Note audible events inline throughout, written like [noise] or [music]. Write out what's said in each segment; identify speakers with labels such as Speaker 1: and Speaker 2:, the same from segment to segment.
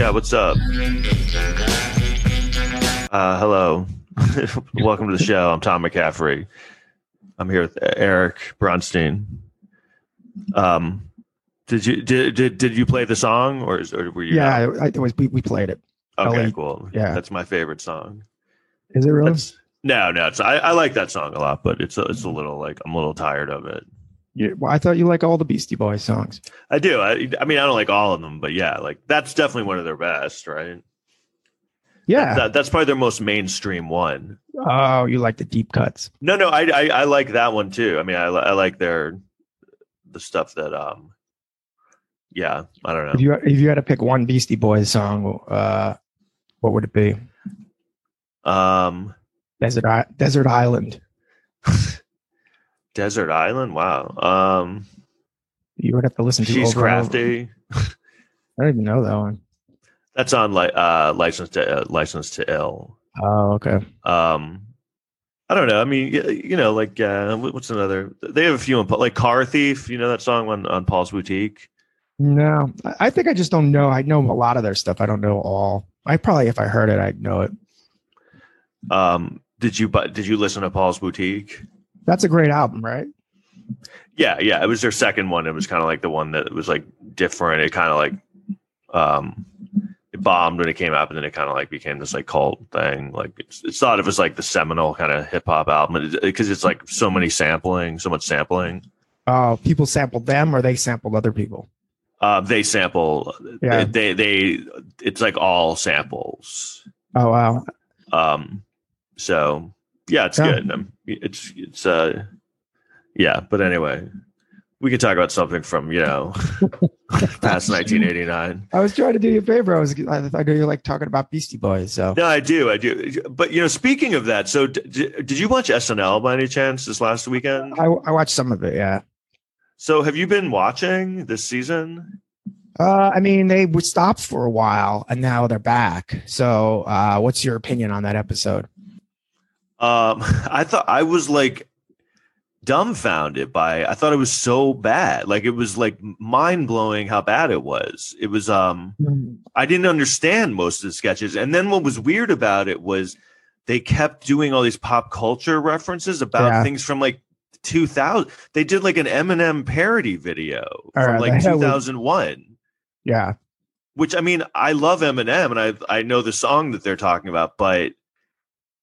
Speaker 1: Yeah, what's up? Uh, hello. [laughs] Welcome to the show. I'm Tom McCaffrey. I'm here with Eric Bronstein. Um, did you did did, did you play the song or, is, or were you?
Speaker 2: Yeah, I, I, was we, we played it.
Speaker 1: Okay, cool.
Speaker 2: Yeah.
Speaker 1: that's my favorite song.
Speaker 2: Is it really?
Speaker 1: That's, no, no, it's I, I like that song a lot, but it's a, it's a little like I'm a little tired of it.
Speaker 2: Yeah, well, I thought you like all the Beastie Boys songs.
Speaker 1: I do. I, I mean, I don't like all of them, but yeah, like that's definitely one of their best, right?
Speaker 2: Yeah.
Speaker 1: That, that's probably their most mainstream one.
Speaker 2: oh, you like the deep cuts.
Speaker 1: No, no, I, I I like that one too. I mean, I I like their the stuff that um, yeah, I don't know.
Speaker 2: If you if you had to pick one Beastie Boys song, uh, what would it be?
Speaker 1: Um,
Speaker 2: Desert I- Desert Island. [laughs]
Speaker 1: Desert Island. Wow. Um,
Speaker 2: You would have to listen to.
Speaker 1: she's
Speaker 2: over and over.
Speaker 1: crafty. [laughs]
Speaker 2: I don't even know that one.
Speaker 1: That's on like uh, license to uh, Licensed to Ill.
Speaker 2: Oh, okay.
Speaker 1: Um, I don't know. I mean, you know, like uh, what's another? They have a few on like Car Thief. You know that song on on Paul's Boutique.
Speaker 2: No, I- I think I just don't know. I know a lot of their stuff. I don't know all. I probably, if I heard it, I'd know it.
Speaker 1: Um, did you but did you listen to Paul's Boutique?
Speaker 2: That's a great album, right?
Speaker 1: Yeah, yeah. It was their second one. It was kind of like the one that was like different. It kind of like um it bombed when it came out, and then it kind of like became this like cult thing. Like it's, it's thought of as like the seminal kind of hip hop album because it's like so many sampling, so much sampling.
Speaker 2: Oh, people sampled them, or they sampled other people.
Speaker 1: Uh, they sample.
Speaker 2: Yeah.
Speaker 1: They, they it's like all samples.
Speaker 2: Oh wow.
Speaker 1: Um, so yeah, it's
Speaker 2: Yeah.
Speaker 1: good. Um, it's it's uh, yeah. But anyway, we could talk about something from you know [laughs] past 1989.
Speaker 2: I was trying to do you a favor. I was. I, I know you're like talking about Beastie Boys. So
Speaker 1: No, I do, I do. But you know, speaking of that, so d- d- did you watch SNL by any chance this last weekend?
Speaker 2: I, I watched some of it. Yeah.
Speaker 1: So have you been watching this season?
Speaker 2: Uh, I mean, they would stop for a while, and now they're back. So, uh, what's your opinion on that episode?
Speaker 1: Um, [laughs] I thought I was like dumbfounded by. I thought it was so bad. Like it was like mind blowing how bad it was. It was. Um, I didn't understand most of the sketches, and then what was weird about it was they kept doing all these pop culture references about
Speaker 2: Yeah.
Speaker 1: things from like 2000. They did like an Eminem parody video
Speaker 2: All
Speaker 1: from
Speaker 2: right,
Speaker 1: like
Speaker 2: the hell we-
Speaker 1: 2001.
Speaker 2: Yeah.
Speaker 1: which I mean, I love Eminem and I I know the song that they're talking about, but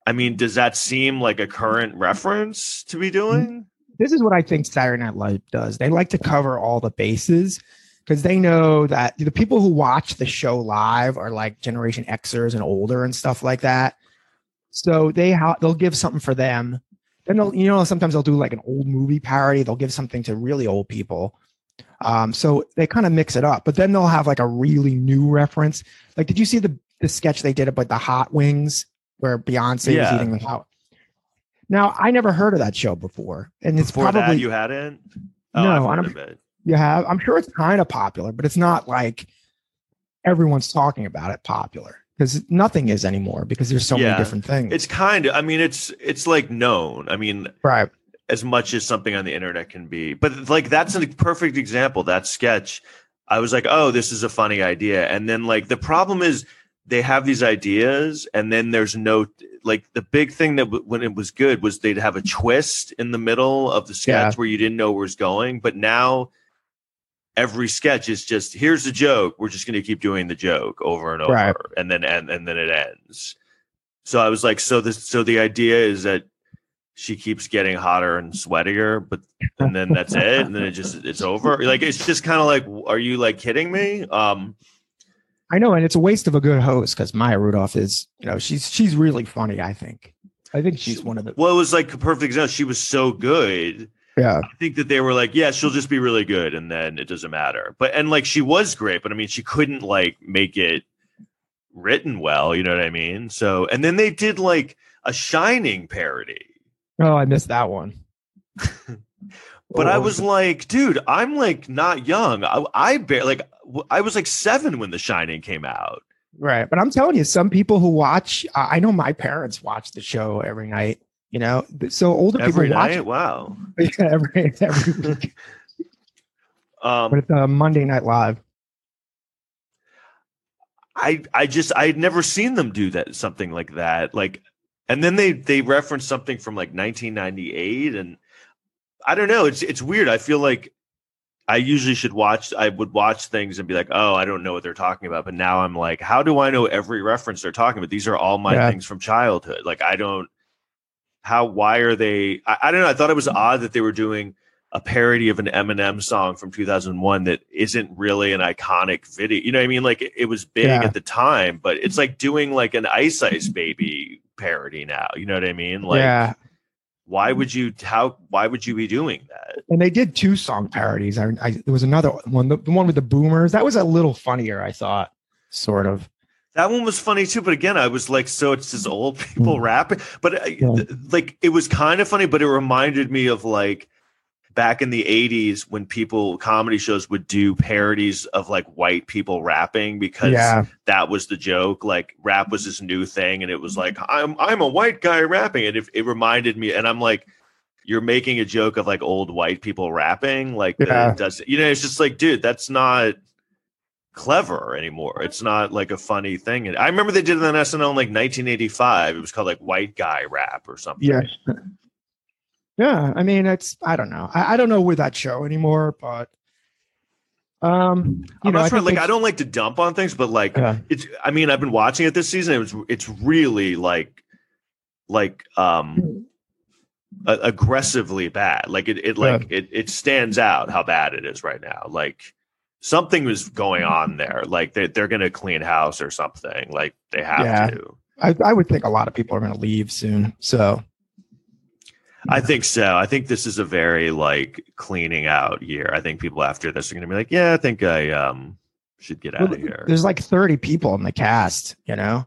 Speaker 1: I mean, does that seem like a current reference to be doing?
Speaker 2: This is what I think Saturday Night Live does. They like to cover all the bases because they know that the people who watch the show live are like Generation Xers and older and stuff like that. So they ha- they'll give something for them. Then they'll you know sometimes they'll do like an old movie parody. They'll give something to really old people. Um, so they kind of mix it up, but then they'll have like a really new reference. Like, did you see the the sketch they did about the hot wings where Beyonce
Speaker 1: Yeah.
Speaker 2: was eating the hot? Now I never heard of that show before, and it's
Speaker 1: Before
Speaker 2: probably
Speaker 1: you hadn't. Oh,
Speaker 2: No,
Speaker 1: I've
Speaker 2: I
Speaker 1: heard
Speaker 2: don't-
Speaker 1: of it.
Speaker 2: you have. I'm sure it's kind of popular, but it's not like everyone's talking about it popular because nothing is anymore because there's so
Speaker 1: Yeah.
Speaker 2: many different things.
Speaker 1: It's kind of. I mean, it's it's like known. I mean,
Speaker 2: right.
Speaker 1: as much as something on the internet can be. But like that's a perfect example. That sketch, I was like, oh, this is a funny idea. And then like the problem is they have these ideas, and then there's no like the big thing that w- when it was good was they'd have a twist in the middle of the sketch
Speaker 2: Yeah.
Speaker 1: where you didn't know where it was going. But now every sketch is just here's the joke. We're just going to keep doing the joke over and over,
Speaker 2: Right.
Speaker 1: and then and, and then it ends. So I was like, so this so the idea is that she keeps getting hotter and sweatier, but and then that's it, and then it just it's over. Like it's just kind of like, are you like kidding me? Um,
Speaker 2: I know, and it's a waste of a good host because Maya Rudolph is, you know, she's she's really funny. I think. I think she's one of the.
Speaker 1: well, it was like a perfect example. She was so good.
Speaker 2: Yeah.
Speaker 1: I think that they were like, yeah, she'll just be really good, and then it doesn't matter. But and like she was great, but I mean, she couldn't like make it written well. You know what I mean? So and then they did like a Shining parody.
Speaker 2: Oh, I missed that one. [laughs]
Speaker 1: But I was like, dude, I'm like not young. I, I bear like I was like seven when The Shining came out.
Speaker 2: right, but I'm telling you, some people who watch, I know my parents watch the show every night. You know, so older
Speaker 1: Every
Speaker 2: people watch
Speaker 1: night?
Speaker 2: it.
Speaker 1: Wow. [laughs]
Speaker 2: Yeah, every every [laughs] week.
Speaker 1: Um,
Speaker 2: but it's uh, Monday Night Live.
Speaker 1: I I just I had never seen them do that something like that. Like and then they they referenced something from like 1998 and I don't know, it's it's weird. I feel like I usually should watch I would watch things and be like, "Oh, I don't know what they're talking about." But now I'm like, "How do I know every reference they're talking about? These are all my
Speaker 2: Yeah.
Speaker 1: things from childhood." Like I don't how why are they I, I don't know. I thought it was mm-hmm. odd that they were doing a parody of an Eminem song from 2001 that isn't really an iconic video. You know what I mean? Like it, it was big
Speaker 2: Yeah.
Speaker 1: at the time, but it's mm-hmm. like doing like an Ice Ice Baby parody now. You know what I mean? Like
Speaker 2: yeah,
Speaker 1: why would you how why would you be doing that?
Speaker 2: and they did two song parodies. I, I there was another one, the, the one with the Boomers. That was a little funnier, I thought, sort of.
Speaker 1: That one was funny too, but again, I was like, so it's just old people
Speaker 2: Mm.
Speaker 1: rapping, but uh,
Speaker 2: Yeah.
Speaker 1: like it was kind of funny, but it reminded me of like back in the 80s when people comedy shows would do parodies of like white people rapping because
Speaker 2: Yeah,
Speaker 1: that was the joke. Like rap was this new thing and it was like i'm i'm a white guy rapping. And it, it reminded me and i'm like you're making a joke of like old white people rapping? Like that
Speaker 2: Yeah.
Speaker 1: it does you know it's just like dude that's not clever anymore. It's not like a funny thing. And i remember they did it on snl in like 1985 it was called like white guy rap or something.
Speaker 2: Yeah, yeah. I mean, it's I don't know. I, I don't know where that show anymore, but um, you
Speaker 1: i'm
Speaker 2: know,
Speaker 1: not sure like i don't like to dump on things but like
Speaker 2: Yeah.
Speaker 1: it's i mean i've been watching it this season it was it's really like like um a- aggressively bad like it, it like it, it stands out how bad it is right now like something was going on there like they, they're gonna clean house or something like they have
Speaker 2: Yeah.
Speaker 1: to
Speaker 2: I, I would think a lot of people are going to leave soon. So
Speaker 1: i think so i think this is a very like cleaning out year i think people after this are gonna be like yeah i think i um should get out
Speaker 2: Well,
Speaker 1: of here
Speaker 2: there's like 30 people in the cast, you know,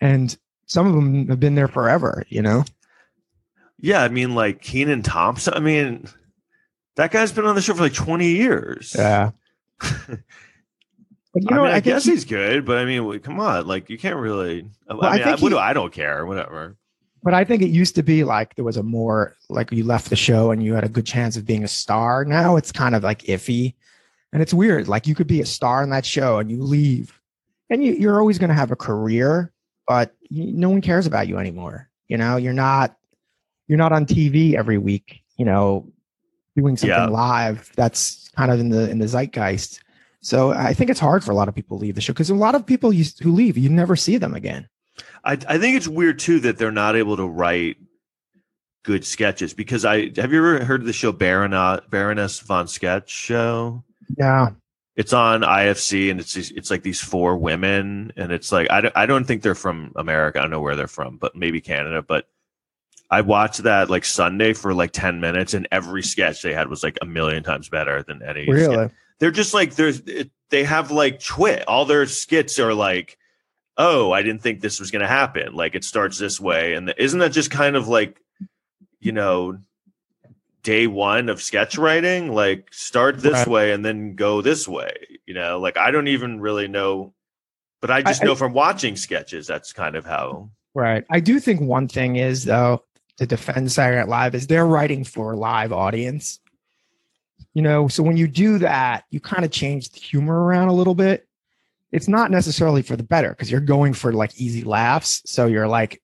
Speaker 2: and some of them have been there forever, you know.
Speaker 1: yeah i mean like kenan thompson i mean that guy's been on the show for like 20 years
Speaker 2: Yeah. [laughs] But you
Speaker 1: I, mean. I,
Speaker 2: I,
Speaker 1: guess
Speaker 2: he-
Speaker 1: he's good, but I mean, come on, like you can't really. I,
Speaker 2: Well, I
Speaker 1: I mean, I, what
Speaker 2: he-
Speaker 1: I don't care, whatever.
Speaker 2: But I think it used to be like there was a more like you left the show and you had a good chance of being a star. Now it's kind of like iffy, and it's weird. Like you could be a star in that show and you leave, and you, you're always going to have a career, but you, no one cares about you anymore. You know, you're not you're not on TV every week. You know, doing something
Speaker 1: Yeah.
Speaker 2: live. That's kind of in the in the zeitgeist. So I think it's hard for a lot of people to leave the show because a lot of people you, who leave, you never see them again.
Speaker 1: I I think it's weird too that they're not able to write good sketches because I have you ever heard of the show Baroness Baroness von Sketch show?
Speaker 2: Yeah.
Speaker 1: It's on IFC and it's it's like these four women and it's like I don't, I don't think they're from America. I don't know where they're from, but maybe Canada. But I watched that like Sunday for like ten minutes and every sketch they had was like a million times better than any. sketch
Speaker 2: Really?
Speaker 1: they're just like there's it, they have like twit all their skits are like oh i didn't think this was going to happen like it starts this way and the, isn't that just kind of like you know day one of sketch writing like start this
Speaker 2: Right.
Speaker 1: way and then go this way you know like i don't even really know but i just
Speaker 2: I-
Speaker 1: know from watching sketches that's kind of how
Speaker 2: Right. I do think one thing is though to defend Saturday Night Live is they're writing for a live audience. You know, so when you do that, you kind of change the humor around a little bit. It's not necessarily for the better because you're going for like easy laughs. So you're like,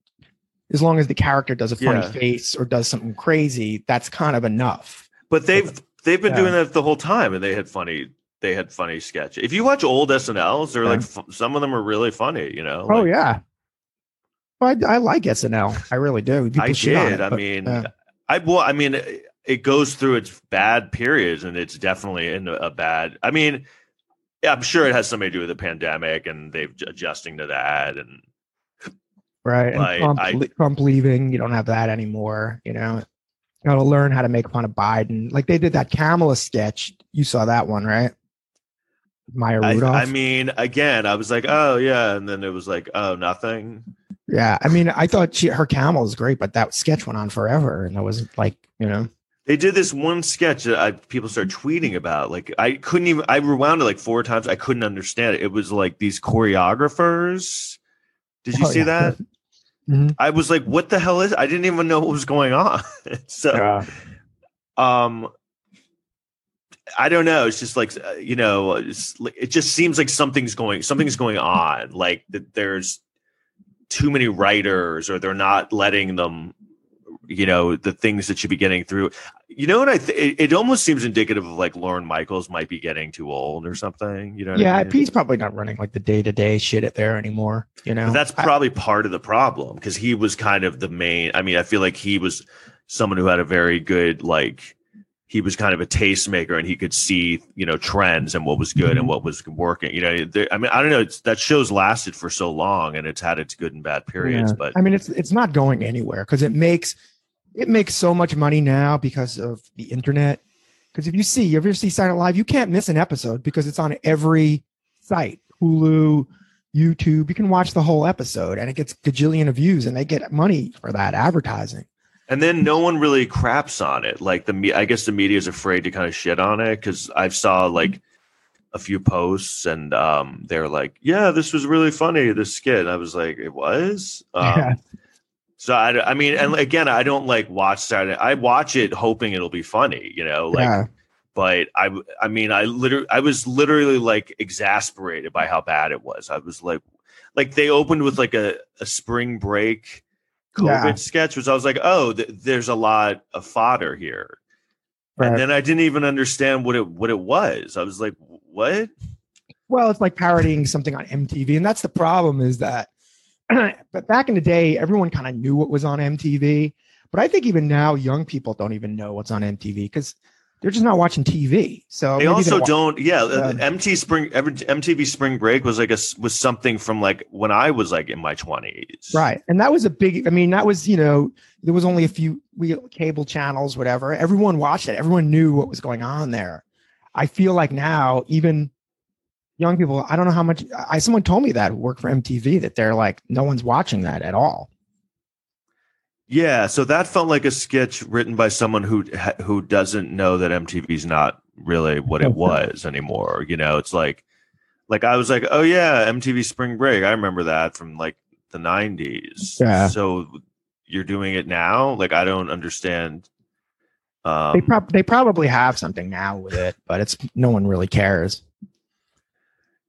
Speaker 2: as long as the character does a funny
Speaker 1: Yeah.
Speaker 2: face or does something crazy, that's kind of enough.
Speaker 1: but they've they've been
Speaker 2: Yeah.
Speaker 1: doing that the whole time and they had funny they had funny sketch if you watch old snls they're
Speaker 2: Yeah.
Speaker 1: like f- some of them are really funny you know
Speaker 2: oh
Speaker 1: like-
Speaker 2: yeah. Well, I, I like SNL. I really do. People
Speaker 1: I did.
Speaker 2: it,
Speaker 1: I
Speaker 2: but,
Speaker 1: mean,
Speaker 2: yeah.
Speaker 1: I well, I mean, it- goes through its bad periods, and it's definitely in a bad. I mean, I'm sure it has something to do with the pandemic, and they've adjusting to that, and
Speaker 2: right? And Trump,
Speaker 1: I-
Speaker 2: Trump leaving, you don't have that anymore. You know, you got to learn how to make fun of Biden. Like they did that Kamala sketch. You saw that one, right? Maya
Speaker 1: I,
Speaker 2: Rudolph.
Speaker 1: I mean, again, I was like, oh yeah, and then it was like, oh, nothing.
Speaker 2: yeah, I mean, I thought she her Kamala was great, but that sketch went on forever, and I was like, you know,
Speaker 1: They did this one sketch that I, people started tweeting about. Like, I couldn't even. I rewound it like four times. I couldn't understand it. It was like these choreographers. Did you
Speaker 2: Oh,
Speaker 1: see
Speaker 2: yeah.
Speaker 1: that? [laughs]
Speaker 2: Mhm.
Speaker 1: I was like, what the hell is? I didn't even know what was going on. [laughs] so,
Speaker 2: Yeah.
Speaker 1: um, I don't know. It's just like uh, you know, it's, it just seems like something's going something's going on. Like that, there's too many writers, or they're not letting them. You know the things that should be getting through. You know what I? Th- it, it almost seems indicative of like Lorne Michaels might be getting too old or something. You know? what I
Speaker 2: Yeah,
Speaker 1: mean?
Speaker 2: he's probably not running like the day to day shit at there anymore. You know,
Speaker 1: But that's
Speaker 2: I-
Speaker 1: probably part of the problem because he was kind of the main. I mean, I feel like he was someone who had a very good like. He was kind of a tastemaker, and he could see you know trends and what was good and
Speaker 2: Mhm.
Speaker 1: what was working. You know, there, I mean, I don't know. It's, that show's lasted for so long, and it's had its good and bad periods.
Speaker 2: Yeah.
Speaker 1: But
Speaker 2: I mean, it's it's not going anywhere because it makes it makes so much money now because of the internet. Because if you see, if you ever see Silent Live, you can't miss an episode because it's on every site, Hulu, YouTube. You can watch the whole episode, and it gets gajillion of views, and they get money for that advertising.
Speaker 1: and then no one really craps on it. Like the me, I guess the media is afraid to kind of shit on it because I've saw like a few posts and um they're like, yeah, this was really funny. This skit. And I was like, it was. Um,
Speaker 2: Yeah.
Speaker 1: So I, I mean, and again, I don't like watch Saturday. I watch it hoping it'll be funny, you know, like.
Speaker 2: yeah,
Speaker 1: But I, I mean, I literally, I was literally like exasperated by how bad it was. I was like, like they opened with like a, a spring break COVID
Speaker 2: Yeah.
Speaker 1: sketch, which I was like, oh, th- there's a lot of fodder here.
Speaker 2: Right.
Speaker 1: And then I didn't even understand what it what it was. I was like, what?
Speaker 2: Well, it's like parodying something on MTV, and that's the problem is that. [clears throat] but back in the day, everyone kind of knew what was on MTV. But I think even now, young people don't even know what's on MTV because they're just not watching TV. So
Speaker 1: They also don't. Yeah, uh,
Speaker 2: Yeah.
Speaker 1: MT Spring every- MTV Spring Break was like a was something from like when I was like in my twenties.
Speaker 2: right, and that was a big. I mean, that was you know there was only a few we cable channels, whatever. Everyone watched it. Everyone knew what was going on there. I feel like now, even young people, I don't know how much. I someone told me that who worked for MTV that they're like no one's watching that at all.
Speaker 1: Yeah, so that felt like a sketch written by someone who who doesn't know that MTV's not really what it [laughs] was anymore. You know, it's like like I was like, "Oh yeah, MTV Spring Break. I remember that from like the 90s."
Speaker 2: Yeah.
Speaker 1: So you're doing it now? Like I don't understand um
Speaker 2: they prob- they probably have something now with it, but it's no one really cares.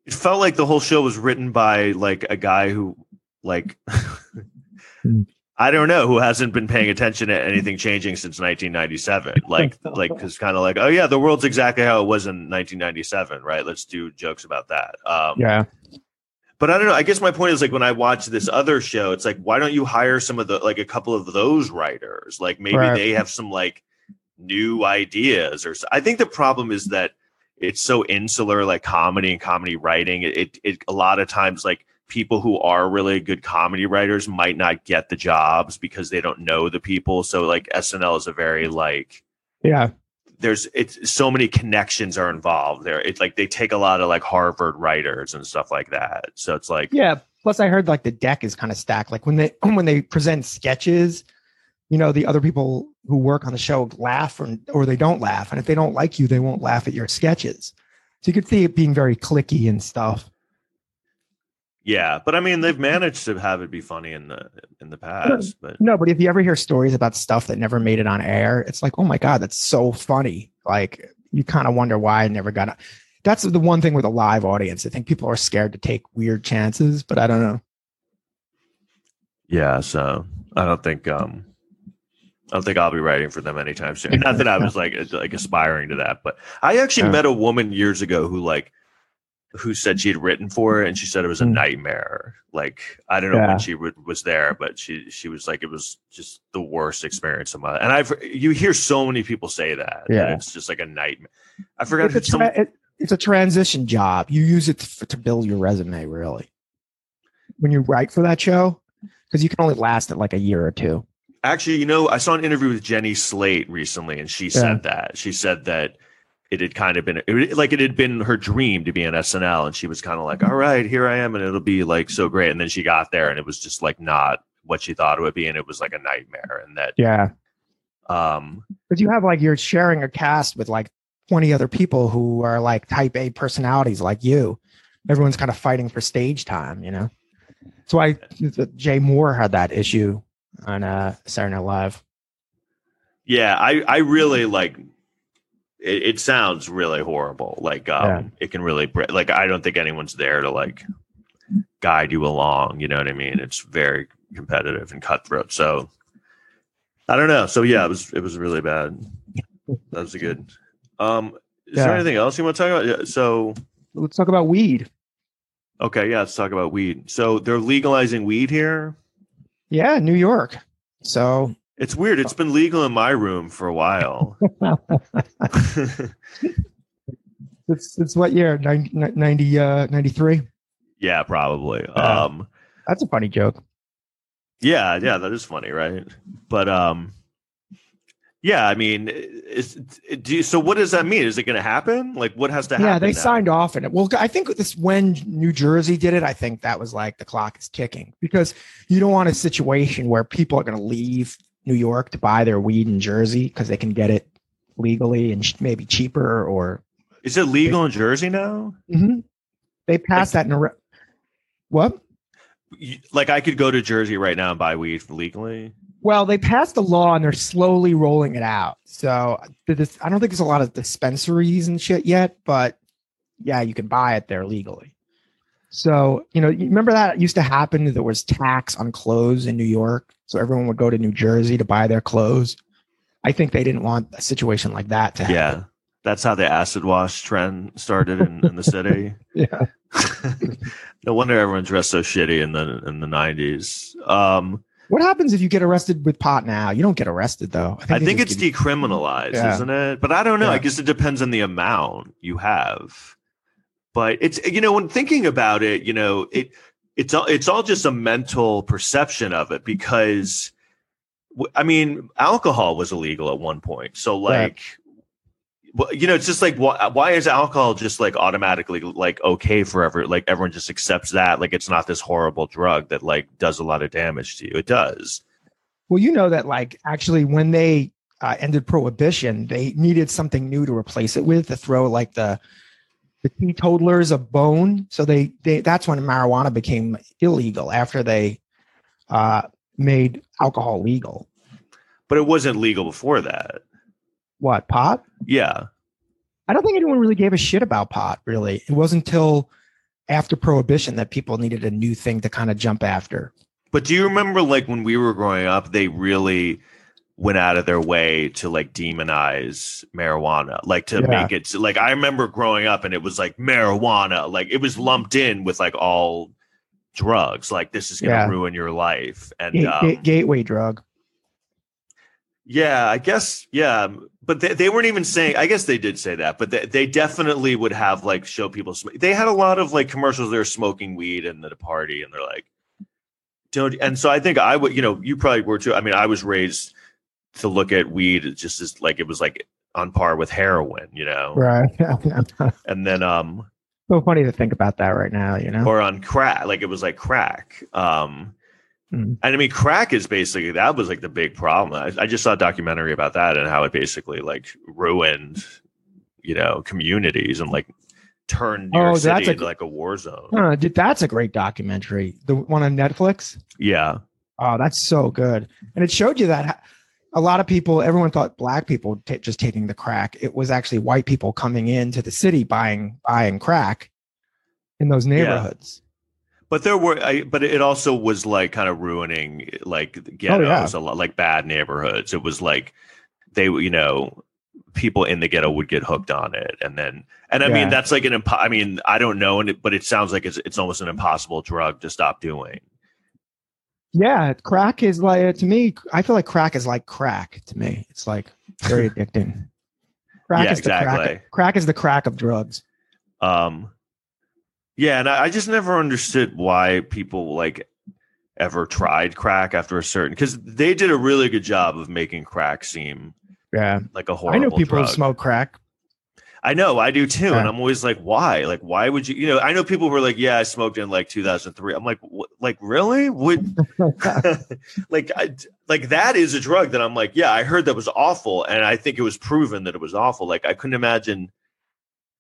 Speaker 1: It felt like the whole show was written by like a guy who like [laughs] I don't know who hasn't been paying attention to anything changing since 1997 [laughs] like like cuz kind of like oh yeah the world's exactly how it was in 1997 right? Let's do jokes about that. Um
Speaker 2: Yeah,
Speaker 1: but I don't know I guess my point is like when I watch this other show it's like why don't you hire some of the like a couple of those writers? Like maybe
Speaker 2: Right.
Speaker 1: they have some like new ideas or I think the problem is that it's so insular like comedy and comedy writing it, it, it a lot of times like people who are really good comedy writers might not get the jobs because they don't know the people so like snl is a very like
Speaker 2: yeah,
Speaker 1: there's it's so many connections are involved there it's like they take a lot of like harvard writers and stuff like that so it's like
Speaker 2: yeah. Plus, I heard like the deck is kind of stacked. Like when they [clears throat] when they present sketches, you know, the other people who work on the show laugh or, or they don't laugh, and if they don't like you, they won't laugh at your sketches. So you could see it being very clicky and stuff.
Speaker 1: yeah but i mean they've managed to have it be funny in the in the past but
Speaker 2: No, but if you ever hear stories about stuff that never made it on air, it's like, oh my god, that's so funny. Like you kind of wonder why it never got. On. That's the one thing with a live audience. I think people are scared to take weird chances, but I don't know.
Speaker 1: yeah so i don't think um I don't think I'll be writing for them anytime soon. [laughs] Not that I was like like aspiring to that, but I actually
Speaker 2: Yeah.
Speaker 1: met a woman years ago who like who said she had written for it, and she said it was a
Speaker 2: Mm.
Speaker 1: nightmare. Like I don't know
Speaker 2: Yeah.
Speaker 1: when she w- was there, but she she was like it was just the worst experience of my. Life. And I've you hear so many people say that. that
Speaker 2: Yeah.
Speaker 1: it's just like a nightmare. I forgot
Speaker 2: It's a,
Speaker 1: some,
Speaker 2: it- it's a transition job. You use it to, to build your resume, really. When you write for that show, because you can only last it like a year or two.
Speaker 1: Actually, you know, I saw an interview with Jenny Slate recently, and she said that she said that it had kind of been it, like it had been her dream to be on SNL, and she was kind of like, "All right, here I am, and it'll be like so great." And then she got there, and it was just like not what she thought it would be, and it was like a nightmare. And that,
Speaker 2: Yeah,
Speaker 1: um,
Speaker 2: because you have like you're sharing a cast with like 20 other people who are like type A personalities like you. Everyone's kind of fighting for stage time, you know. That's why Jay Mohr had that issue on uh, Saturday Night Live.
Speaker 1: Yeah, I I really like. It, it sounds really horrible. Like um,
Speaker 2: Yeah.
Speaker 1: it can really like I don't think anyone's there to like guide you along. You know what I mean? It's very competitive and cutthroat. So I don't know. So yeah, it was it was really bad. That was a good. Um, is there anything else you want to talk about? Yeah, so
Speaker 2: Let's talk about weed.
Speaker 1: okay, yeah, let's talk about weed. So they're legalizing weed here.
Speaker 2: Yeah, New York. So
Speaker 1: It's weird. It's been legal in my room for a while. [laughs] [laughs]
Speaker 2: it's it's what year? 90, 90 uh 93?
Speaker 1: yeah, probably.
Speaker 2: Yeah.
Speaker 1: Um,
Speaker 2: That's a funny joke.
Speaker 1: yeah, yeah, that is funny, right? But um, yeah, I mean, is do you, so? What does that mean? Is it going to happen? Like, what has to happen?
Speaker 2: Yeah, they
Speaker 1: now?
Speaker 2: signed off on it. Well, I think this when New Jersey did it, I think that was like the clock is ticking because you don't want a situation where people are going to leave New York to buy their weed in Jersey because they can get it legally and sh- maybe cheaper or
Speaker 1: Is it legal in Jersey now?
Speaker 2: Mhm. they passed that in a what?
Speaker 1: Like, I could go to Jersey right now and buy weed legally.
Speaker 2: Well, they passed the law and they're slowly rolling it out. So this, I don't think there's a lot of dispensaries and shit yet, but yeah, you can buy it there legally. So, you know, you remember that used to happen? There was tax on clothes in New York. So everyone would go to New Jersey to buy their clothes. I think they didn't want a situation like that to happen.
Speaker 1: Yeah, that's how the acid wash trend started in, in the city. [laughs] [laughs]
Speaker 2: Yeah.
Speaker 1: no wonder everyone dressed so shitty in the in the nineties. Um,
Speaker 2: What happens if you get arrested with pot now? You don't get arrested though.
Speaker 1: I think it's
Speaker 2: give you-
Speaker 1: decriminalized,
Speaker 2: Yeah.
Speaker 1: isn't it? But I don't know. I guess it depends on the amount you have. But it's you know when thinking about it, you know it it's all it's all just a mental perception of it because I mean alcohol was illegal at one point, so
Speaker 2: Right.
Speaker 1: Well, you know, it's just like why, why is alcohol just like automatically like okay for ever like everyone just accepts that like it's not this horrible drug that like does a lot of damage to you. It does.
Speaker 2: Well, you know that like actually when they uh, ended prohibition, they needed something new to replace it with to throw like the the teetotalers a bone. So they they that's when marijuana became illegal after they uh, made alcohol legal.
Speaker 1: But it wasn't legal before that.
Speaker 2: What pot?
Speaker 1: Yeah.
Speaker 2: I don't think anyone really gave a shit about pot. Really, it wasn't until after prohibition that people needed a new thing to kind of jump after.
Speaker 1: But do you remember like when we were growing up, they really went out of their way to like demonize marijuana, like to
Speaker 2: Yeah.
Speaker 1: make it like I remember growing up and it was like marijuana, like it was lumped in with like all drugs, like this is gonna
Speaker 2: Yeah.
Speaker 1: ruin your life. And
Speaker 2: ga-
Speaker 1: um,
Speaker 2: gateway drug.
Speaker 1: Yeah, I guess, yeah. But they, they weren't even saying, I guess they did say that, but they, they definitely would have like show people. Sm- they had a lot of like commercials. They're smoking weed and at a party, and they're like, don't. And so I think I would, you know, you probably were too. I mean, I was raised to look at weed just as like it was like on par with heroin, you know,
Speaker 2: Right. [laughs]
Speaker 1: and then um
Speaker 2: so funny to think about that right now. You know.
Speaker 1: or on crack, like it was like crack. Um.
Speaker 2: Mm.
Speaker 1: and I mean, crack is basically that was like the big problem. I, I just saw a documentary about that and how it basically like ruined, you know, communities and like turned New
Speaker 2: Oh,
Speaker 1: York
Speaker 2: that's
Speaker 1: City
Speaker 2: a-
Speaker 1: into like a war zone.
Speaker 2: Dude, that's a great documentary. The one on Netflix.
Speaker 1: Yeah,
Speaker 2: Oh, that's so good. And it showed you that a lot of people, everyone thought black people ta just taking the crack. It was actually white people coming into the city buying buying crack in those neighborhoods.
Speaker 1: But there were, I, but it also was like kind of ruining like ghettos,
Speaker 2: Oh, yeah.
Speaker 1: a lot like bad neighborhoods. It was like they, you know, people in the ghetto would get hooked on it, and then, and I
Speaker 2: Yeah.
Speaker 1: mean, that's like an, impo- I mean, I don't know, and it, but it sounds like it's it's almost an impossible drug to stop doing.
Speaker 2: Yeah, crack is like to me. I feel like crack is like crack to me. It's like very [laughs] addicting. Crack
Speaker 1: Yeah,
Speaker 2: is the crack. Crack is the crack of drugs.
Speaker 1: Um, yeah, and I, I just never understood why people like ever tried crack after a certain because they did a really good job of making crack seem
Speaker 2: Yeah,
Speaker 1: like a horrible.
Speaker 2: I know people
Speaker 1: drug.
Speaker 2: who smoke crack.
Speaker 1: I know, I do too, and I'm always like, why? Like, why would you? You know, I know people who are like, yeah, I smoked in like 2003. I'm like, what, like really? Would [laughs] [laughs] like, I, like that is a drug that I'm like, yeah, I heard that was awful, and I think it was proven that it was awful. Like, I couldn't imagine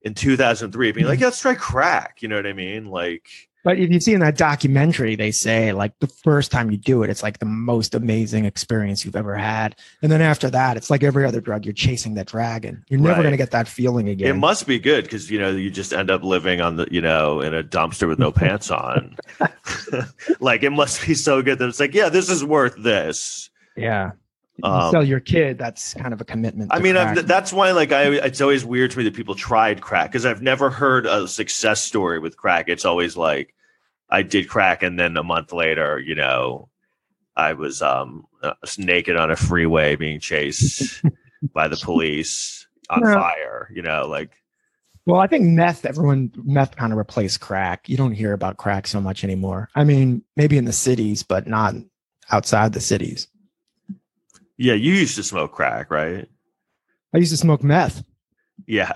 Speaker 1: in 2003 being like, yeah, let's try crack. You know what I mean? Like,
Speaker 2: But if you see in that documentary, they say like the first time you do it, it's like the most amazing experience you've ever had. And then after that, it's like every other drug, you're chasing that dragon. You're never
Speaker 1: Right.
Speaker 2: going to get that feeling again.
Speaker 1: It must be good because you know you just end up living on the you know in a dumpster with no [laughs] pants on. [laughs] like it must be so good that it's like yeah, this is worth this.
Speaker 2: yeah. You
Speaker 1: Um,
Speaker 2: sell your kid, that's kind of a commitment.
Speaker 1: I mean. That's why like I it's always weird to me that people tried crack because I've never heard a success story with crack. It's always like I did crack and then a month later, you know, I was um uh, naked on a freeway being chased [laughs] by the police on fire. You know, like
Speaker 2: Well, I think meth, everyone, meth kind of replaced crack. You don't hear about crack so much anymore. I mean, maybe in the cities, but not outside the cities.
Speaker 1: Yeah, you used to smoke crack, right?
Speaker 2: I used to smoke meth.
Speaker 1: Yeah.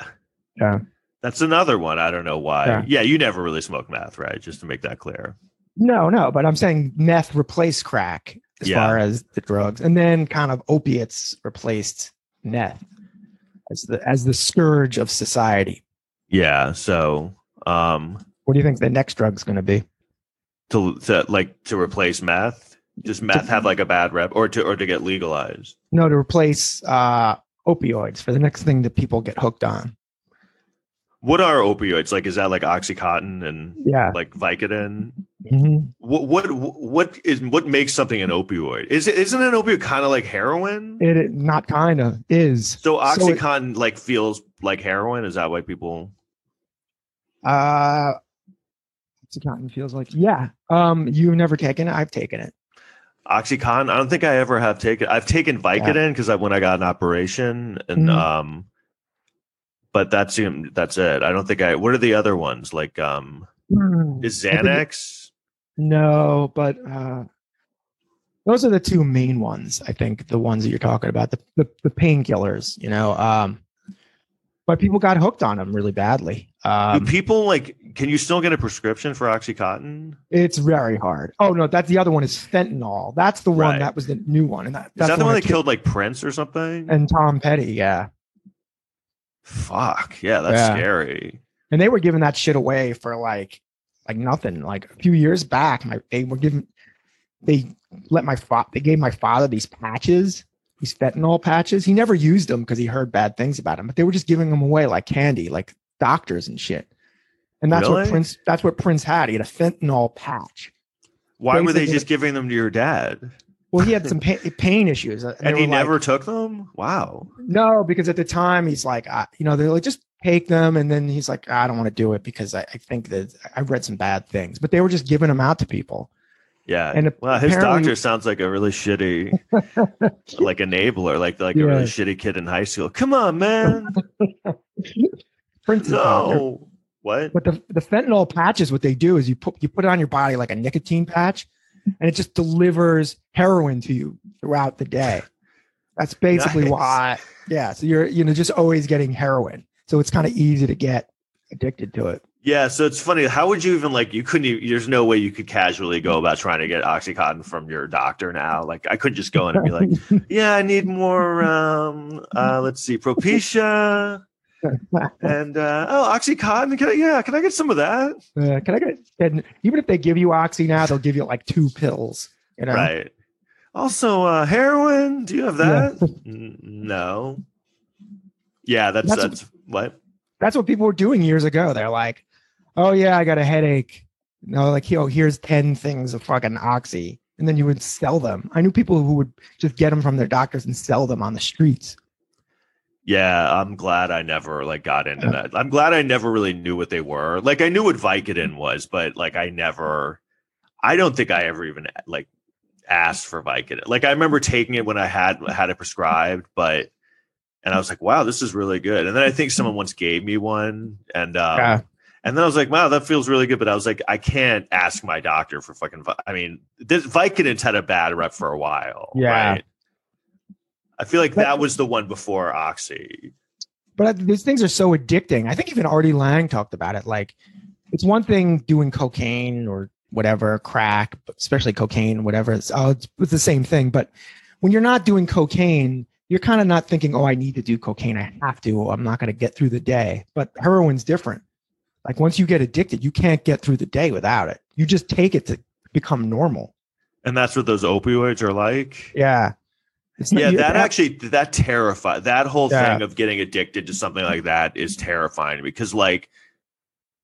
Speaker 2: Yeah.
Speaker 1: That's another one. I don't know why.
Speaker 2: Yeah.
Speaker 1: Yeah, you never really smoked meth, right? Just to make that clear.
Speaker 2: No, no, but I'm saying meth replaced crack as
Speaker 1: Yeah.
Speaker 2: far as the drugs, and then kind of opiates replaced meth as the as the scourge of society.
Speaker 1: Yeah. So um
Speaker 2: What do you think the next drug's going to be?
Speaker 1: to to like to replace meth? Does meth have like a bad rep or to or to get legalized?
Speaker 2: No, to replace uh, opioids for the next thing that people get hooked on.
Speaker 1: What are opioids? Like is that like oxycontin and
Speaker 2: Yeah.
Speaker 1: like Vicodin?
Speaker 2: Mhm.
Speaker 1: What what what is what makes something an opioid? Is it isn't an opioid kind of like heroin?
Speaker 2: It, it not kind of is.
Speaker 1: so
Speaker 2: it-
Speaker 1: oxycontin like feels like heroin. Is that why people?
Speaker 2: Uh, Oxycontin feels like yeah. Um, you've never taken it. I've taken it.
Speaker 1: Oxycontin. I don't think I ever have taken. I've taken Vicodin because I when I got an operation and
Speaker 2: Mhm.
Speaker 1: um, but that's that's it. I don't think I. What are the other ones like? Um, is
Speaker 2: I think
Speaker 1: Xanax?
Speaker 2: No, but uh, those are the two main ones. I think the ones that you're talking about, the the, the painkillers. You know, um, but people got hooked on them really badly.
Speaker 1: Do
Speaker 2: Um,
Speaker 1: people like? Can you still get a prescription for OxyContin?
Speaker 2: it's very hard. Oh no, that's the other one is fentanyl. That's the one
Speaker 1: Right.
Speaker 2: that was the new one, and that,
Speaker 1: Is
Speaker 2: that's
Speaker 1: that the one
Speaker 2: that
Speaker 1: that killed like Prince or something?
Speaker 2: and Tom Petty. Yeah,
Speaker 1: Fuck yeah, that's
Speaker 2: Yeah.
Speaker 1: scary.
Speaker 2: and they were giving that shit away for like like nothing. Like a few years back, my they were giving they let my fa- they gave my father these patches, these fentanyl patches. He never used them because he heard bad things about them, but they were just giving them away like candy, like doctors and shit. And that's what Prince that's what Prince had. He had a fentanyl patch.
Speaker 1: Why were they just giving them to your dad?
Speaker 2: Well, he had some pain, pain issues, they
Speaker 1: And he
Speaker 2: like-
Speaker 1: never took them? Wow.
Speaker 2: No, because at the time he's like, uh, you know, they're like, just take them. And then he's like, I don't want to do it because I, I think that I read some bad things, but they were just giving them out to people.
Speaker 1: Yeah.
Speaker 2: And
Speaker 1: well, his doctor sounds like a really shitty, [laughs] like enabler, like like a
Speaker 2: Yeah.
Speaker 1: really shitty kid in high school. Come on, man. [laughs]
Speaker 2: Prince's doctor.
Speaker 1: What?
Speaker 2: But the, the fentanyl patches, what they do is you put you put it on your body like a nicotine patch, and it just delivers heroin to you throughout the day. That's [laughs] basically
Speaker 1: Nice.
Speaker 2: why. Yeah, so you're you know just always getting heroin, so it's kind of easy to get addicted to it.
Speaker 1: Yeah, so it's funny. How would you even like? You couldn't. Even, there's no way you could casually go about trying to get OxyContin from your doctor now. Like, I couldn't just go in and be like, [laughs] "Yeah, I need more. Um, uh, let's see, Propecia and uh, oh, OxyContin. Can I, yeah, can I get some of that?
Speaker 2: Uh, can I get? And even if they give you oxy now, they'll give you like two pills. You know,
Speaker 1: Right. Also, uh, heroin. Do you have
Speaker 2: Yeah.
Speaker 1: that? [laughs] N- no. Yeah, that's
Speaker 2: That's-
Speaker 1: that's, what.
Speaker 2: that's what people were doing years ago. They're like, "Oh yeah, I got a headache." No, like, "Yo, here's ten things of fucking oxy," and then you would sell them. I knew people who would just get them from their doctors and sell them on the streets.
Speaker 1: Yeah, I'm glad I never like got into that. I'm glad I never really knew what they were. Like I knew what Vicodin was, but like I never I don't think I ever even like asked for Vicodin. Like I remember taking it when I had had it prescribed, but and I was like, wow, this is really good. And then I think someone once gave me one and um
Speaker 2: Yeah.
Speaker 1: and then I was like, wow, that feels really good. But I was like, I can't ask my doctor for fucking Vi- I mean, this Vicodin's had a bad rep for a while.
Speaker 2: Yeah.
Speaker 1: Right? I feel like
Speaker 2: But-
Speaker 1: that was the one before Oxy.
Speaker 2: But these things are so addicting. I think even Artie Lange talked about it. Like, it's one thing doing cocaine or whatever, crack, especially cocaine, whatever. It's, oh, it's, it's the same thing. But when you're not doing cocaine, you're kind of not thinking, oh, I need to do cocaine. I have to. I'm not going to get through the day. But heroin's different. Like once you get addicted, you can't get through the day without it. You just take it to become normal.
Speaker 1: And that's what those opioids are like.
Speaker 2: Yeah.
Speaker 1: It's yeah, that, that actually that terrified that whole
Speaker 2: Yeah.
Speaker 1: thing of getting addicted to something like that is terrifying because like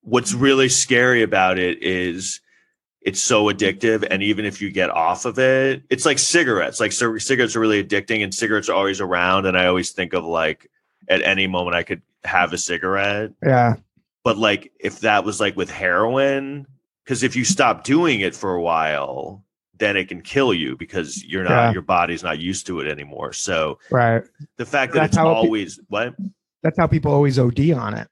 Speaker 1: what's really scary about it is it's so addictive and even if you get off of it it's like cigarettes like c- cigarettes are really addicting and cigarettes are always around and i always think of like at any moment i could have a cigarette
Speaker 2: yeah.
Speaker 1: but like if that was like with heroin because if you stop doing it for a while then it can kill you because you're not
Speaker 2: Yeah.
Speaker 1: your body's not used to it anymore so
Speaker 2: Right.
Speaker 1: the fact that
Speaker 2: That's
Speaker 1: it's
Speaker 2: how it be-
Speaker 1: always what
Speaker 2: That's how people always OD on it.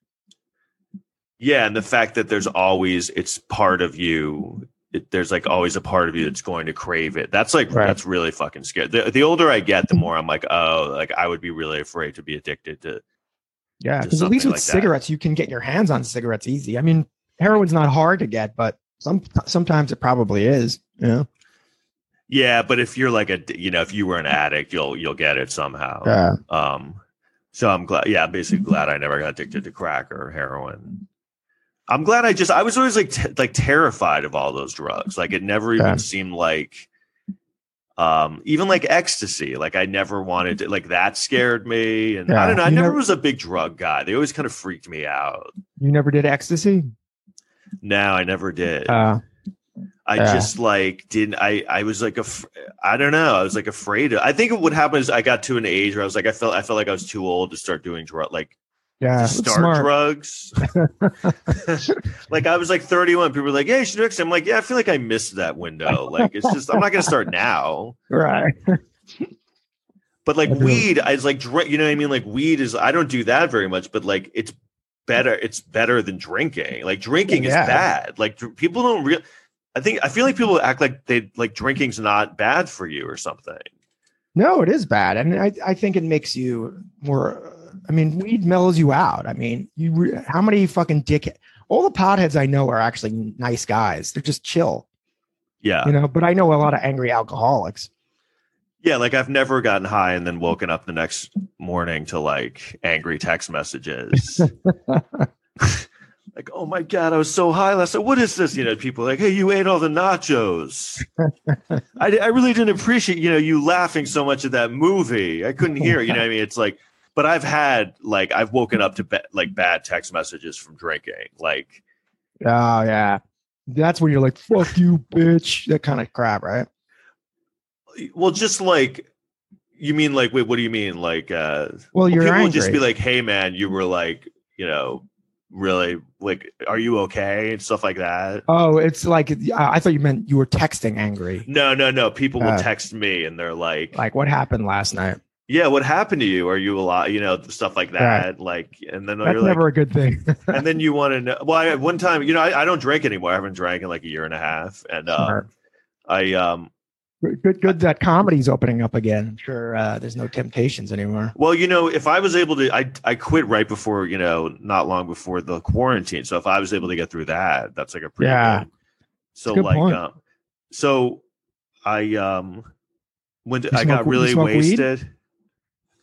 Speaker 1: yeah and the fact that there's always it's part of you it, there's like always a part of you that's going to crave it that's like
Speaker 2: Right.
Speaker 1: that's really fucking scary the, the older i get the more i'm like oh like i would be really afraid to be addicted to
Speaker 2: Yeah. Because at least with
Speaker 1: like that.
Speaker 2: cigarettes, you can get your hands on cigarettes easy. I mean, heroin's not hard to get, but some sometimes it probably is. Yeah.
Speaker 1: Yeah but if you're like a you know if you were an addict you'll you'll get it somehow
Speaker 2: Yeah.
Speaker 1: Um, so I'm glad. Yeah, I'm basically [laughs] glad I never got addicted to crack or heroin. I'm glad I just. I was always like t- like terrified of all those drugs. Like it never even
Speaker 2: Yeah.
Speaker 1: seemed like, um, even like ecstasy. Like I never wanted to. Like that scared me. And I don't know. I
Speaker 2: You
Speaker 1: never
Speaker 2: never-
Speaker 1: was a big drug guy. They always kind of freaked me out.
Speaker 2: You never did ecstasy?
Speaker 1: No, I never did.
Speaker 2: Uh,
Speaker 1: I
Speaker 2: yeah.
Speaker 1: just like didn't. I I was like a. I don't know. I was like afraid. Of, I think what happened is I got to an age where I was like I felt I felt like I was too old to start doing drug like
Speaker 2: yeah.
Speaker 1: to start
Speaker 2: smart.
Speaker 1: drugs. [laughs] [laughs] like I was like 31. People were like, "Yeah, you should do it." I'm like, "Yeah, I feel like I missed that window." Like it's just I'm not gonna start now.
Speaker 2: Right.
Speaker 1: But like
Speaker 2: I
Speaker 1: weed, I was like, dr- you know what I mean? Like weed is I don't do that very much, but like it's better. It's better than drinking. Like drinking
Speaker 2: Yeah.
Speaker 1: is bad. Like people don't real. I think I feel like people act like they like drinking's not bad for you or something.
Speaker 2: No, it is bad, and I, I think it makes you more. I mean, weed mellows you out. I mean, you how many fucking dick? All the potheads I know are actually nice guys. They're just chill,
Speaker 1: Yeah,
Speaker 2: you know. But I know a lot of angry alcoholics.
Speaker 1: yeah. Like I've never gotten high and then woken up the next morning to like angry text messages. [laughs] like, oh my god, I was so high last night. What is this? You know, people are like, hey, you ate all the nachos. [laughs] I, I really didn't appreciate, you know, you laughing so much at that movie. I couldn't hear it. You know what I mean? It's like, but I've had like I've woken up to ba- like bad text messages from drinking. Like,
Speaker 2: Oh yeah, that's when you're like, "Fuck you, bitch." That kind of crap, right?
Speaker 1: well, just like you mean like wait, what do you mean? Like uh
Speaker 2: Well, you're
Speaker 1: people
Speaker 2: angry.
Speaker 1: would just be like, hey man, you were like, you know, really like, are you okay? And stuff like that.
Speaker 2: oh, it's like I thought you meant you were texting angry.
Speaker 1: No, no, no. People will
Speaker 2: Uh,
Speaker 1: text me and they're like,
Speaker 2: Like what happened last night?
Speaker 1: yeah, what happened to you? Are you alive? You know, stuff like that. Like, and then
Speaker 2: That's
Speaker 1: you're like,
Speaker 2: never a good thing. [laughs]
Speaker 1: and then you want to know. Well, I, one time, you know, I, I don't drink anymore. I haven't drank in like a year and a half, and um,
Speaker 2: Smart.
Speaker 1: I um,
Speaker 2: good, good that comedy's opening up again. I'm sure uh, there's no temptations anymore.
Speaker 1: well, you know, if I was able to, I I quit right before, you know, not long before the quarantine. So if I was able to get through that, that's like a pretty
Speaker 2: Yeah.
Speaker 1: good. So
Speaker 2: good
Speaker 1: like, um, so I um, when I got really
Speaker 2: smoke weed?
Speaker 1: wasted.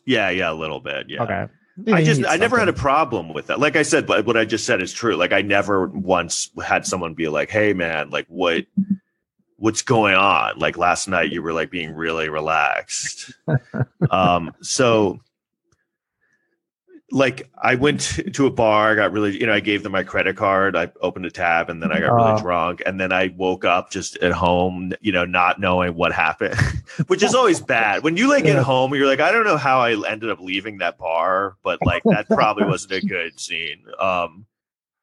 Speaker 1: Yeah, yeah, a little bit. Yeah.
Speaker 2: Okay.
Speaker 1: I just I never had a problem with that. Like I said, but what I just said is true. Like I never once had someone be like, "Hey man, like what what's going on?" Like last night you were like being really relaxed. um so like I went to a bar, I got really, you know, I gave them my credit card, I opened a tab and then I got really
Speaker 2: Oh.
Speaker 1: drunk and then I woke up just at home, you know, not knowing what happened, [laughs] which is always bad. When you like
Speaker 2: Yeah.
Speaker 1: get home, you're like, I don't know how I ended up leaving that bar, but like that probably wasn't a good scene. Um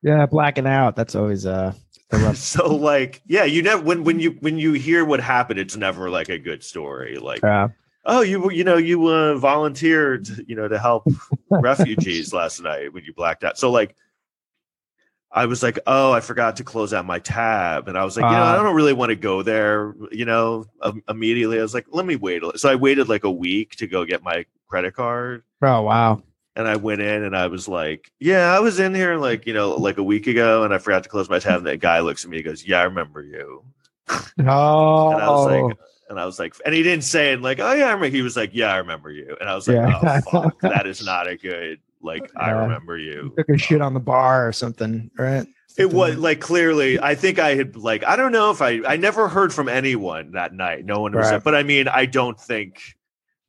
Speaker 2: Yeah, blacking out. That's always uh [laughs]
Speaker 1: so like yeah, you never when when you when you hear what happened, it's never like a good story. Like
Speaker 2: uh,
Speaker 1: oh you you know you uh, volunteered you know to help [laughs] refugees last night when you blacked out so like i was like oh i forgot to close out my tab and i was like you know i
Speaker 2: Uh.
Speaker 1: don't really want to go there you know um, immediately i was like let me wait a li-" so i waited like a week to go get my credit card
Speaker 2: oh wow.
Speaker 1: And i went in and i was like yeah i was in here like you know like a week ago and i forgot to close my tab and that guy looks at me and goes yeah i remember you
Speaker 2: Oh, [laughs]
Speaker 1: and I was like, and I was like, and he didn't say it like, oh yeah, I remember. He was like, yeah, I remember you. And I was like,
Speaker 2: Yeah.
Speaker 1: oh [laughs] fuck, that is not a good. Like I remember you.
Speaker 2: Took a shit on the bar or something, right?
Speaker 1: It was like clearly. I think I had like I don't know if I I never heard from anyone that night. No one was,
Speaker 2: Right.
Speaker 1: but I mean I don't think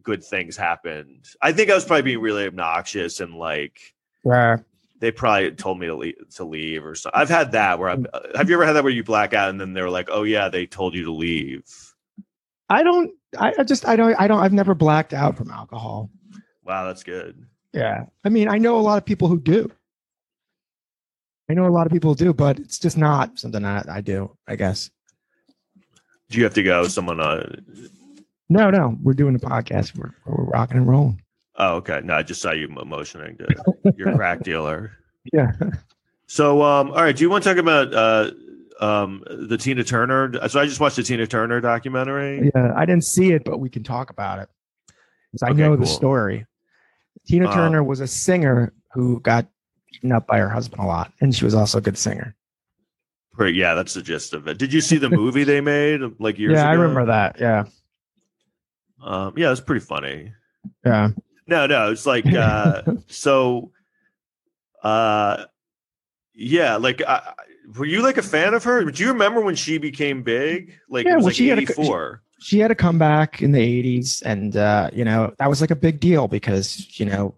Speaker 1: good things happened. I think I was probably being really obnoxious and like
Speaker 2: Right.
Speaker 1: they probably told me to leave, to leave or something. I've had that where I'm. Have you ever had that where you black out and then they're like, "Oh yeah, they told you to leave."
Speaker 2: I don't. I, I just. I don't. I don't. I've never blacked out from alcohol.
Speaker 1: Wow, that's good.
Speaker 2: Yeah. I mean, I know a lot of people who do. I know a lot of people do, but it's just not something that I do. I guess.
Speaker 1: Do you have to go? Someone uh
Speaker 2: No, no. We're doing a podcast. We're, we're rocking and rolling.
Speaker 1: Oh, okay. No, I just saw you motioning to your crack dealer. [laughs]
Speaker 2: Yeah.
Speaker 1: So, um, all right. Do you want to talk about uh, um, the Tina Turner? So, I just watched the Tina Turner documentary.
Speaker 2: Yeah. I didn't see it, but we can talk about it. 'Cause I
Speaker 1: Okay,
Speaker 2: know the story. Tina
Speaker 1: Um,
Speaker 2: Turner was a singer who got beaten up by her husband a lot, and she was also a good singer.
Speaker 1: Pretty- yeah, that's the gist of it. Did you see the movie they made like years
Speaker 2: yeah,
Speaker 1: ago?
Speaker 2: I remember that. Yeah.
Speaker 1: Um, yeah, it's pretty funny.
Speaker 2: Yeah.
Speaker 1: No, no, it's like uh, [laughs] so. Uh, yeah, like I, were you like a fan of her? Do you remember when she became big? Like
Speaker 2: Yeah,
Speaker 1: it was
Speaker 2: well,
Speaker 1: like
Speaker 2: she had a-
Speaker 1: four.
Speaker 2: she had a comeback in the 80s and uh, you know that was like a big deal because you know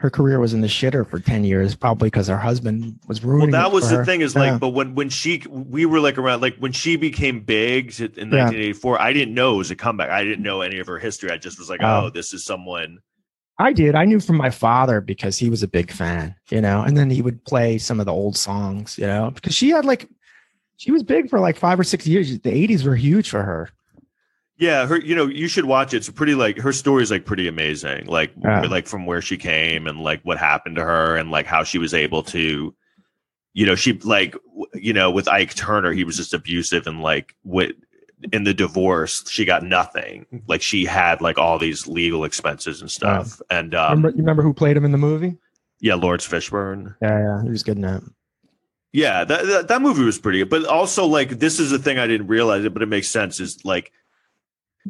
Speaker 2: her career was in the shitter for 10 years probably because her husband was ruining.
Speaker 1: Well,
Speaker 2: that
Speaker 1: was the
Speaker 2: her.
Speaker 1: thing is
Speaker 2: Yeah.
Speaker 1: like, but when when she we were like around like when she became big in
Speaker 2: Yeah.
Speaker 1: 1984, I didn't know it was a comeback. I didn't know any of her history. I just was like,
Speaker 2: Oh.
Speaker 1: oh, this is someone.
Speaker 2: i did i knew from my father because he was a big fan you know and then he would play some of the old songs you know because she had like she was big for like five or six years the 80s were huge for her
Speaker 1: Yeah, her. You know, you should watch it. It's pretty like her story is like pretty amazing. Like
Speaker 2: Yeah.
Speaker 1: like from where she came and like what happened to her and like how she was able to. You know, she like you know with Ike Turner, he was just abusive and like with in the divorce, she got nothing. Like she had like all these legal expenses and stuff. And um,
Speaker 2: remember, you remember who played him in the movie
Speaker 1: yeah, Laurence Fishburne.
Speaker 2: yeah yeah he was good in that
Speaker 1: Yeah, that, that that movie was pretty good, but also like this is the thing I didn't realize it, but it makes sense. Is like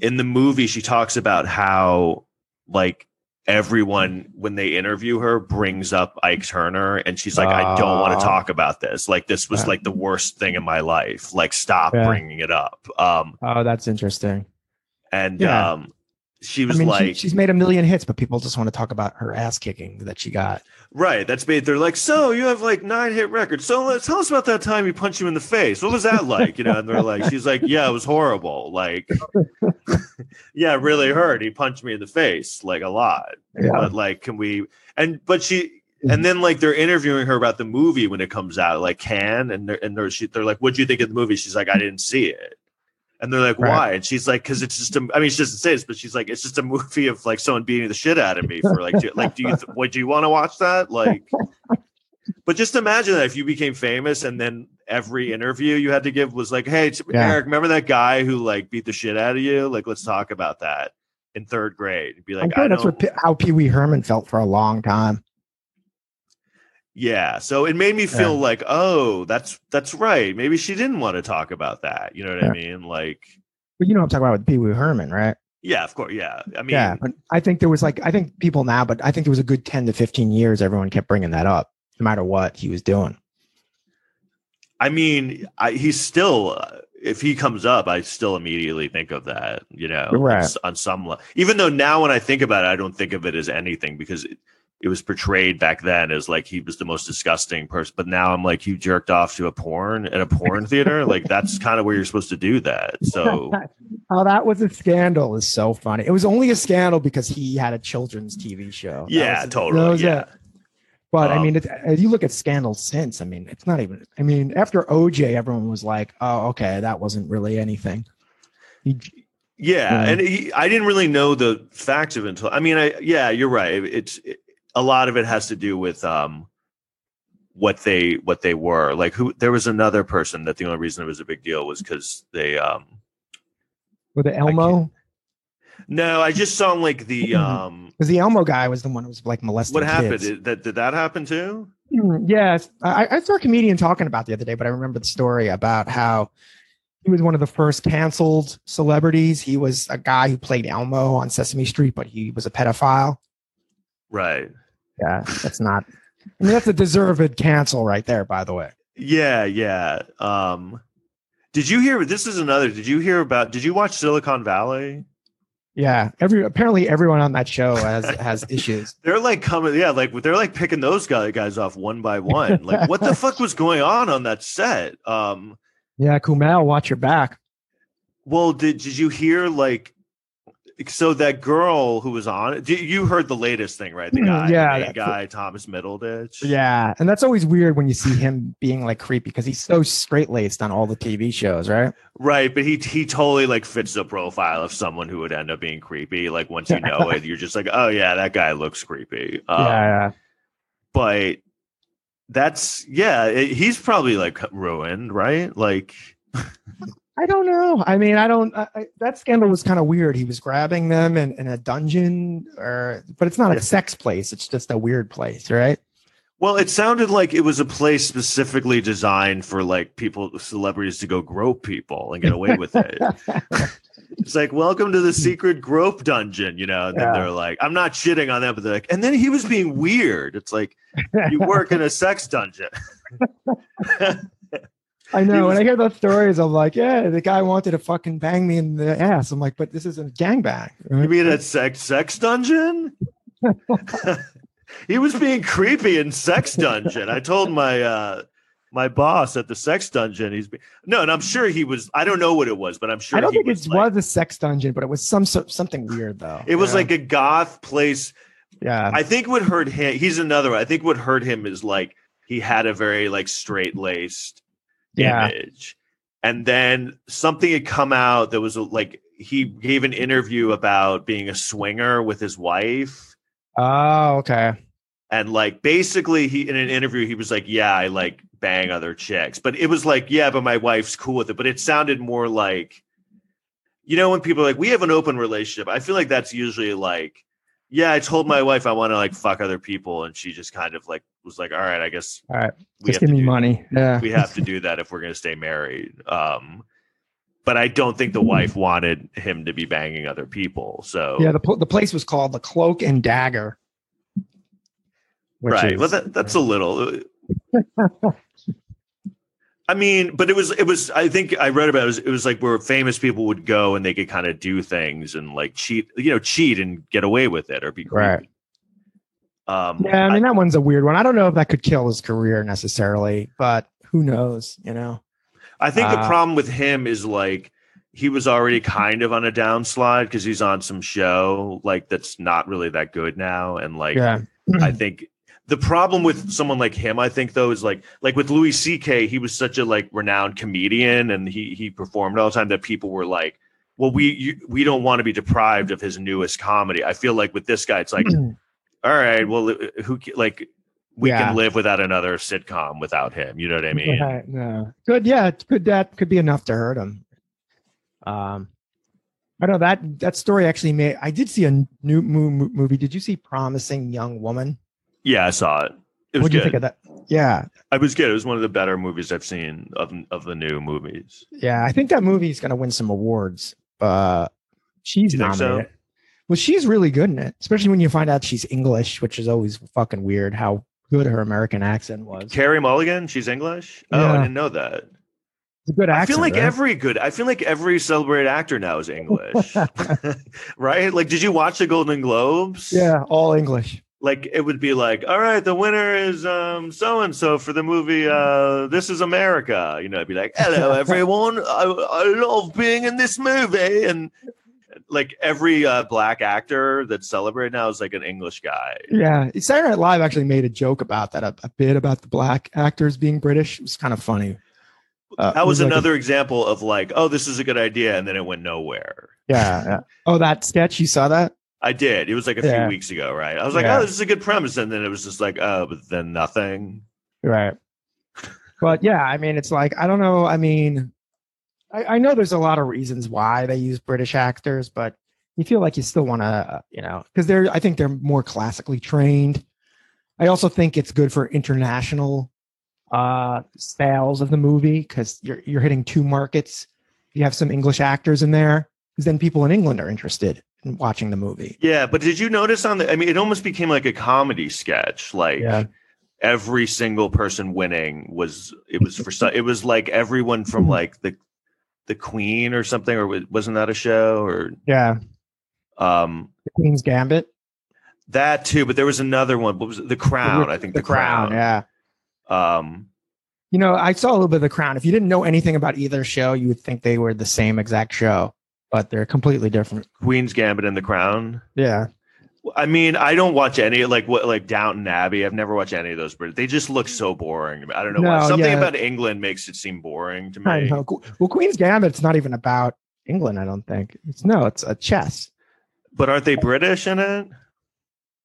Speaker 1: in the movie she talks about how like everyone when they interview her brings up Ike Turner, and she's like, I don't want
Speaker 2: Ah.
Speaker 1: to talk about this. Like this was
Speaker 2: Yeah.
Speaker 1: like the worst thing in my life. Like stop
Speaker 2: Yeah.
Speaker 1: bringing it up. Um,
Speaker 2: oh that's interesting
Speaker 1: and
Speaker 2: Yeah.
Speaker 1: um, she
Speaker 2: i
Speaker 1: was
Speaker 2: mean
Speaker 1: like,
Speaker 2: she, she's made a million hits but people just want to talk about her ass kicking that she got
Speaker 1: Right. That's made. They're like, so you have like nine hit records. So let's tell us about that time you punched you in the face. What was that like? You know, and they're like, she's like, yeah, it was horrible. Like, [laughs] yeah, it really hurt. He punched me in the face like a lot.
Speaker 2: yeah
Speaker 1: But like, can we? And but she. Mm-hmm. And then like they're interviewing her about the movie when it comes out, like can and they're and they're she, they're like, "What do you think of the movie?" She's like, "I didn't see it." And they're like,
Speaker 2: Right.
Speaker 1: "Why?" And she's like, "Because it's just a, I mean, she doesn't say this, but she's like, "It's just a movie of like someone beating the shit out of me for like, do, like, do you would you want to watch that?" Like, [laughs] but just imagine that if you became famous and then every interview you had to give was like, "Hey,
Speaker 2: Yeah.
Speaker 1: Eric, remember that guy who like beat the shit out of you? Like, let's talk about that." In third grade, be like,
Speaker 2: sure
Speaker 1: "I
Speaker 2: that's
Speaker 1: don't."
Speaker 2: what how Pee Wee Herman felt for a long time.
Speaker 1: Yeah, so it made me feel
Speaker 2: Yeah.
Speaker 1: like, oh, that's that's right. Maybe she didn't want to talk about that. You know what I mean? Like,
Speaker 2: But you know what I'm talking about with Pee Wee Herman, right?
Speaker 1: yeah, of course, yeah. I mean,
Speaker 2: yeah, but I think there was like I think people now, but I think there was a good 10 to 15 years everyone kept bringing that up, no matter what he was doing.
Speaker 1: I mean, I, he's still. Uh, if he comes up, I still immediately think of that. You know,
Speaker 2: Right.
Speaker 1: s- on some level. Even though now, when I think about it, I don't think of it as anything because it, it was portrayed back then as like he was the most disgusting person. But now I'm like, you jerked off to a porn at a porn theater. Like that's [laughs] kind of where you're supposed to do that. So [laughs]
Speaker 2: oh, that was a scandal is so funny. It was only a scandal because he had a children's TV show.
Speaker 1: Yeah,
Speaker 2: was-
Speaker 1: totally. Yeah.
Speaker 2: it. But I
Speaker 1: Um,
Speaker 2: mean, it's, as you look at scandals since, I mean, it's not even. I mean, after OJ, everyone was like, "Oh, okay, that wasn't really anything." He,
Speaker 1: Yeah,
Speaker 2: Yeah.
Speaker 1: and he, I didn't really know the facts of it until I mean, I yeah, you're right. It's it, a lot of it has to do with um what they what they were like. Who there was another person that the only reason it was a big deal was because they um
Speaker 2: with the Elmo,
Speaker 1: no, I just saw like the [clears throat] um
Speaker 2: because the Elmo guy was the one who was like molesting.
Speaker 1: what happened. Did that did that happen too?
Speaker 2: Mm, Yes, I, I saw a comedian talking about the other day, but I remember the story about how he was one of the first canceled celebrities. He was a guy who played Elmo on Sesame Street, but he was a pedophile.
Speaker 1: Right.
Speaker 2: Yeah, that's not. I mean, that's a deserved cancel right there. By the way.
Speaker 1: Yeah, yeah. Um, did you hear? This is another. Did you hear about? Did you watch Silicon Valley?
Speaker 2: Yeah, every apparently everyone on that show has has [laughs] issues.
Speaker 1: They're like coming, yeah, like they're like picking those guy, guys off one by one. Like, what the fuck was going on on that set? Um,
Speaker 2: yeah, Kumail, watch your back.
Speaker 1: Well, did did you hear like so that girl who was on you heard the latest thing, right? The guy,
Speaker 2: Mm, yeah,
Speaker 1: the main
Speaker 2: that-
Speaker 1: guy, Thomas Middleditch.
Speaker 2: Yeah, and that's always weird when you see him being like creepy because he's so straight laced on all the TV shows, right?
Speaker 1: right. But he he totally like fits the profile of someone who would end up being creepy. Like once you know it, [laughs] you're just like, oh yeah, that guy looks creepy. Um,
Speaker 2: yeah,
Speaker 1: but that's yeah, it- he's probably like ruined, right? Like [laughs]
Speaker 2: I don't know. I mean, I don't. I, I, that scandal was kind of weird. He was grabbing them in, in a dungeon, or but it's not a sex place. It's just a weird place, right?
Speaker 1: Well, it sounded like it was a place specifically designed for like people, celebrities to go grope people and get away with it. [laughs] it's like, welcome to the secret grope dungeon, you know. And then
Speaker 2: Yeah.
Speaker 1: they're like, I'm not shitting on them, but they're like, and then he was being weird. It's like you work in a sex dungeon. [laughs]
Speaker 2: I know.
Speaker 1: was-
Speaker 2: when I hear those stories, I'm like, yeah, the guy wanted to fucking bang me in the ass. I'm like, but this isn't a gangbang.
Speaker 1: You
Speaker 2: right?
Speaker 1: mean a sex sex dungeon? [laughs] he was being creepy in sex dungeon. I told my uh my boss at the sex dungeon. He's be- no, and I'm sure he was. I don't know what it was, but I'm sure
Speaker 2: I don't think it
Speaker 1: like-
Speaker 2: was a sex dungeon, but it was some so- something weird though.
Speaker 1: It was
Speaker 2: Yeah.
Speaker 1: like a goth place.
Speaker 2: yeah,
Speaker 1: I think what hurt him. He's another one. I think what hurt him is like he had a very like straight laced
Speaker 2: yeah,
Speaker 1: and then something had come out that was like he gave an interview about being a swinger with his wife.
Speaker 2: oh, okay.
Speaker 1: and like basically he in an interview he was like yeah i like bang other chicks. But it was like yeah but my wife's cool with it. But it sounded more like you know when people are like we have an open relationship. I feel like that's usually like yeah i told my wife i want to like fuck other people and she just kind of like was like all right i guess
Speaker 2: All right,
Speaker 1: we
Speaker 2: just
Speaker 1: have
Speaker 2: give
Speaker 1: to
Speaker 2: me
Speaker 1: do
Speaker 2: money. Yeah,
Speaker 1: we have to [laughs] do that if we're going to stay married um but i don't think the wife wanted him to be banging other people so
Speaker 2: yeah. The pl- the place was called the Cloak and Dagger. which
Speaker 1: right
Speaker 2: is-
Speaker 1: well that, that's a little i mean but it was it was i think i read about it, it was, it was like where famous people would go and they could kind of do things and like cheat you know cheat and get away with it or be creepy.
Speaker 2: Right.
Speaker 1: um
Speaker 2: Yeah, I mean that one's a weird one. I don't know if that could kill his career necessarily, but who knows? You know.
Speaker 1: I think the
Speaker 2: Uh,
Speaker 1: problem with him is like he was already kind of on a downslide because he's on some show like that's not really that good now, and like
Speaker 2: Yeah.
Speaker 1: I think the problem with someone like him, I think though, is like like with Louis C.K. He was such a like renowned comedian, and he he performed all the time that people were like, well, we you, we don't want to be deprived of his newest comedy. I feel like with this guy, it's like, [clears throat] all right, well, who ca- like we
Speaker 2: Yeah.
Speaker 1: can live without another sitcom without him. You know what I mean?
Speaker 2: Right, no. Good. Yeah. Could that could be enough to hurt him? Um, I know that that story actually made. I did see a new mo- mo- movie. Did you see Promising Young Woman?
Speaker 1: Yeah, I saw it. It was
Speaker 2: What do you think of that? Yeah,
Speaker 1: I was good. It was one of the better movies I've seen of of the new movies.
Speaker 2: yeah. I think that movie is going to win some awards. Uh, she's
Speaker 1: think so?
Speaker 2: nominated. Well, she's really good in it, especially when you find out she's English, which is always fucking weird. How good her American accent was.
Speaker 1: Carey Mulligan, she's English. Oh, I didn't know that.
Speaker 2: It's a good accent.
Speaker 1: I feel like
Speaker 2: right?
Speaker 1: every good. I feel like every celebrated actor now is English, [laughs] [laughs] right? Like, did you watch the Golden Globes?
Speaker 2: yeah, all English.
Speaker 1: Like, it would be like, all right, the winner is um so and so for the movie uh This Is America. You know, it'd be like, hello [laughs] everyone, I, I love being in this movie, and like every uh, black actor that's celebrated now is like an English guy.
Speaker 2: Yeah, Saturday Night Live actually made a joke about that, a, a bit about the black actors being British. It was kind of funny. Uh,
Speaker 1: That
Speaker 2: it
Speaker 1: was
Speaker 2: like a-
Speaker 1: another example of like, oh, this is a good idea, and then it went nowhere.
Speaker 2: yeah, yeah. Oh, that sketch you saw that?
Speaker 1: I did. It was like a
Speaker 2: Yeah.
Speaker 1: few weeks ago, right? I was like,
Speaker 2: Yeah.
Speaker 1: oh, this is a good premise, and then it was just like, oh, but then nothing.
Speaker 2: Right. But yeah, I mean, it's like I don't know. I mean, I, I know there's a lot of reasons why they use British actors, but you feel like you still want to, you know, because they're. I think they're more classically trained. I also think it's good for international uh sales of the movie because you're you're hitting two markets. You have some English actors in there, because then people in England are interested. Watching the movie.
Speaker 1: Yeah, but did you notice on the? I mean, it almost became like a comedy sketch. Like
Speaker 2: Yeah.
Speaker 1: every single person winning was it was for some. It was like everyone from
Speaker 2: Mm-hmm.
Speaker 1: like the the Queen or something, or wasn't that a show or
Speaker 2: Yeah,
Speaker 1: um
Speaker 2: the Queen's Gambit,
Speaker 1: that too? But there was another one. What was it? The Crown? I think
Speaker 2: the, Crown. Yeah.
Speaker 1: Um,
Speaker 2: You know, I saw a little bit of the Crown. If you didn't know anything about either show, you would think they were the same exact show, but they're completely different.
Speaker 1: Queen's Gambit and The Crown.
Speaker 2: Yeah.
Speaker 1: I mean, I don't watch any like what like Downton Abbey. I've never watched any of those, but they just look so boring. to me. I don't know why. Something
Speaker 2: yeah.
Speaker 1: about England makes it seem boring to me.
Speaker 2: Well, Queen's Gambit's not even about England, I don't think. It's no, it's a chess.
Speaker 1: But aren't they British in it?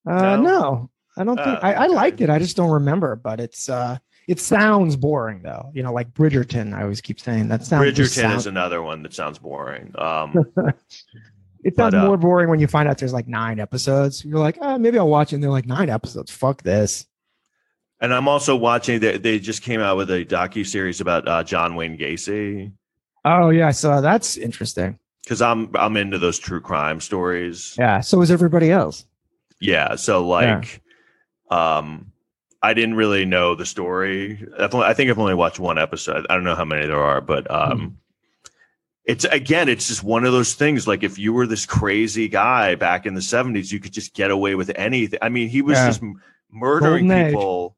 Speaker 2: Uh,
Speaker 1: No?
Speaker 2: no, I don't think
Speaker 1: Oh,
Speaker 2: I, I liked it. I just don't remember, but it's uh it sounds boring though. You know, like Bridgerton. I always keep saying that sounds
Speaker 1: Bridgerton
Speaker 2: sound-
Speaker 1: is another one that sounds boring. Um, [laughs]
Speaker 2: it sounds
Speaker 1: but, uh,
Speaker 2: more boring when you find out there's like nine episodes. You're like, oh, maybe I'll watch it. And they're like nine episodes. Fuck this.
Speaker 1: and I'm also watching. They, they just came out with a docu series about uh, John Wayne Gacy
Speaker 2: Oh yeah, so that's interesting.
Speaker 1: because I'm I'm into those true crime stories.
Speaker 2: Yeah, so is everybody else.
Speaker 1: Yeah. So like, um, I didn't really know the story. Only, I think I've only watched one episode. I don't know how many there are, but um,
Speaker 2: Hmm.
Speaker 1: it's again, it's just one of those things. Like if you were this crazy guy back in the '70s, you could just get away with anything. I mean, he was
Speaker 2: Yeah.
Speaker 1: just murdering
Speaker 2: Golden age.
Speaker 1: people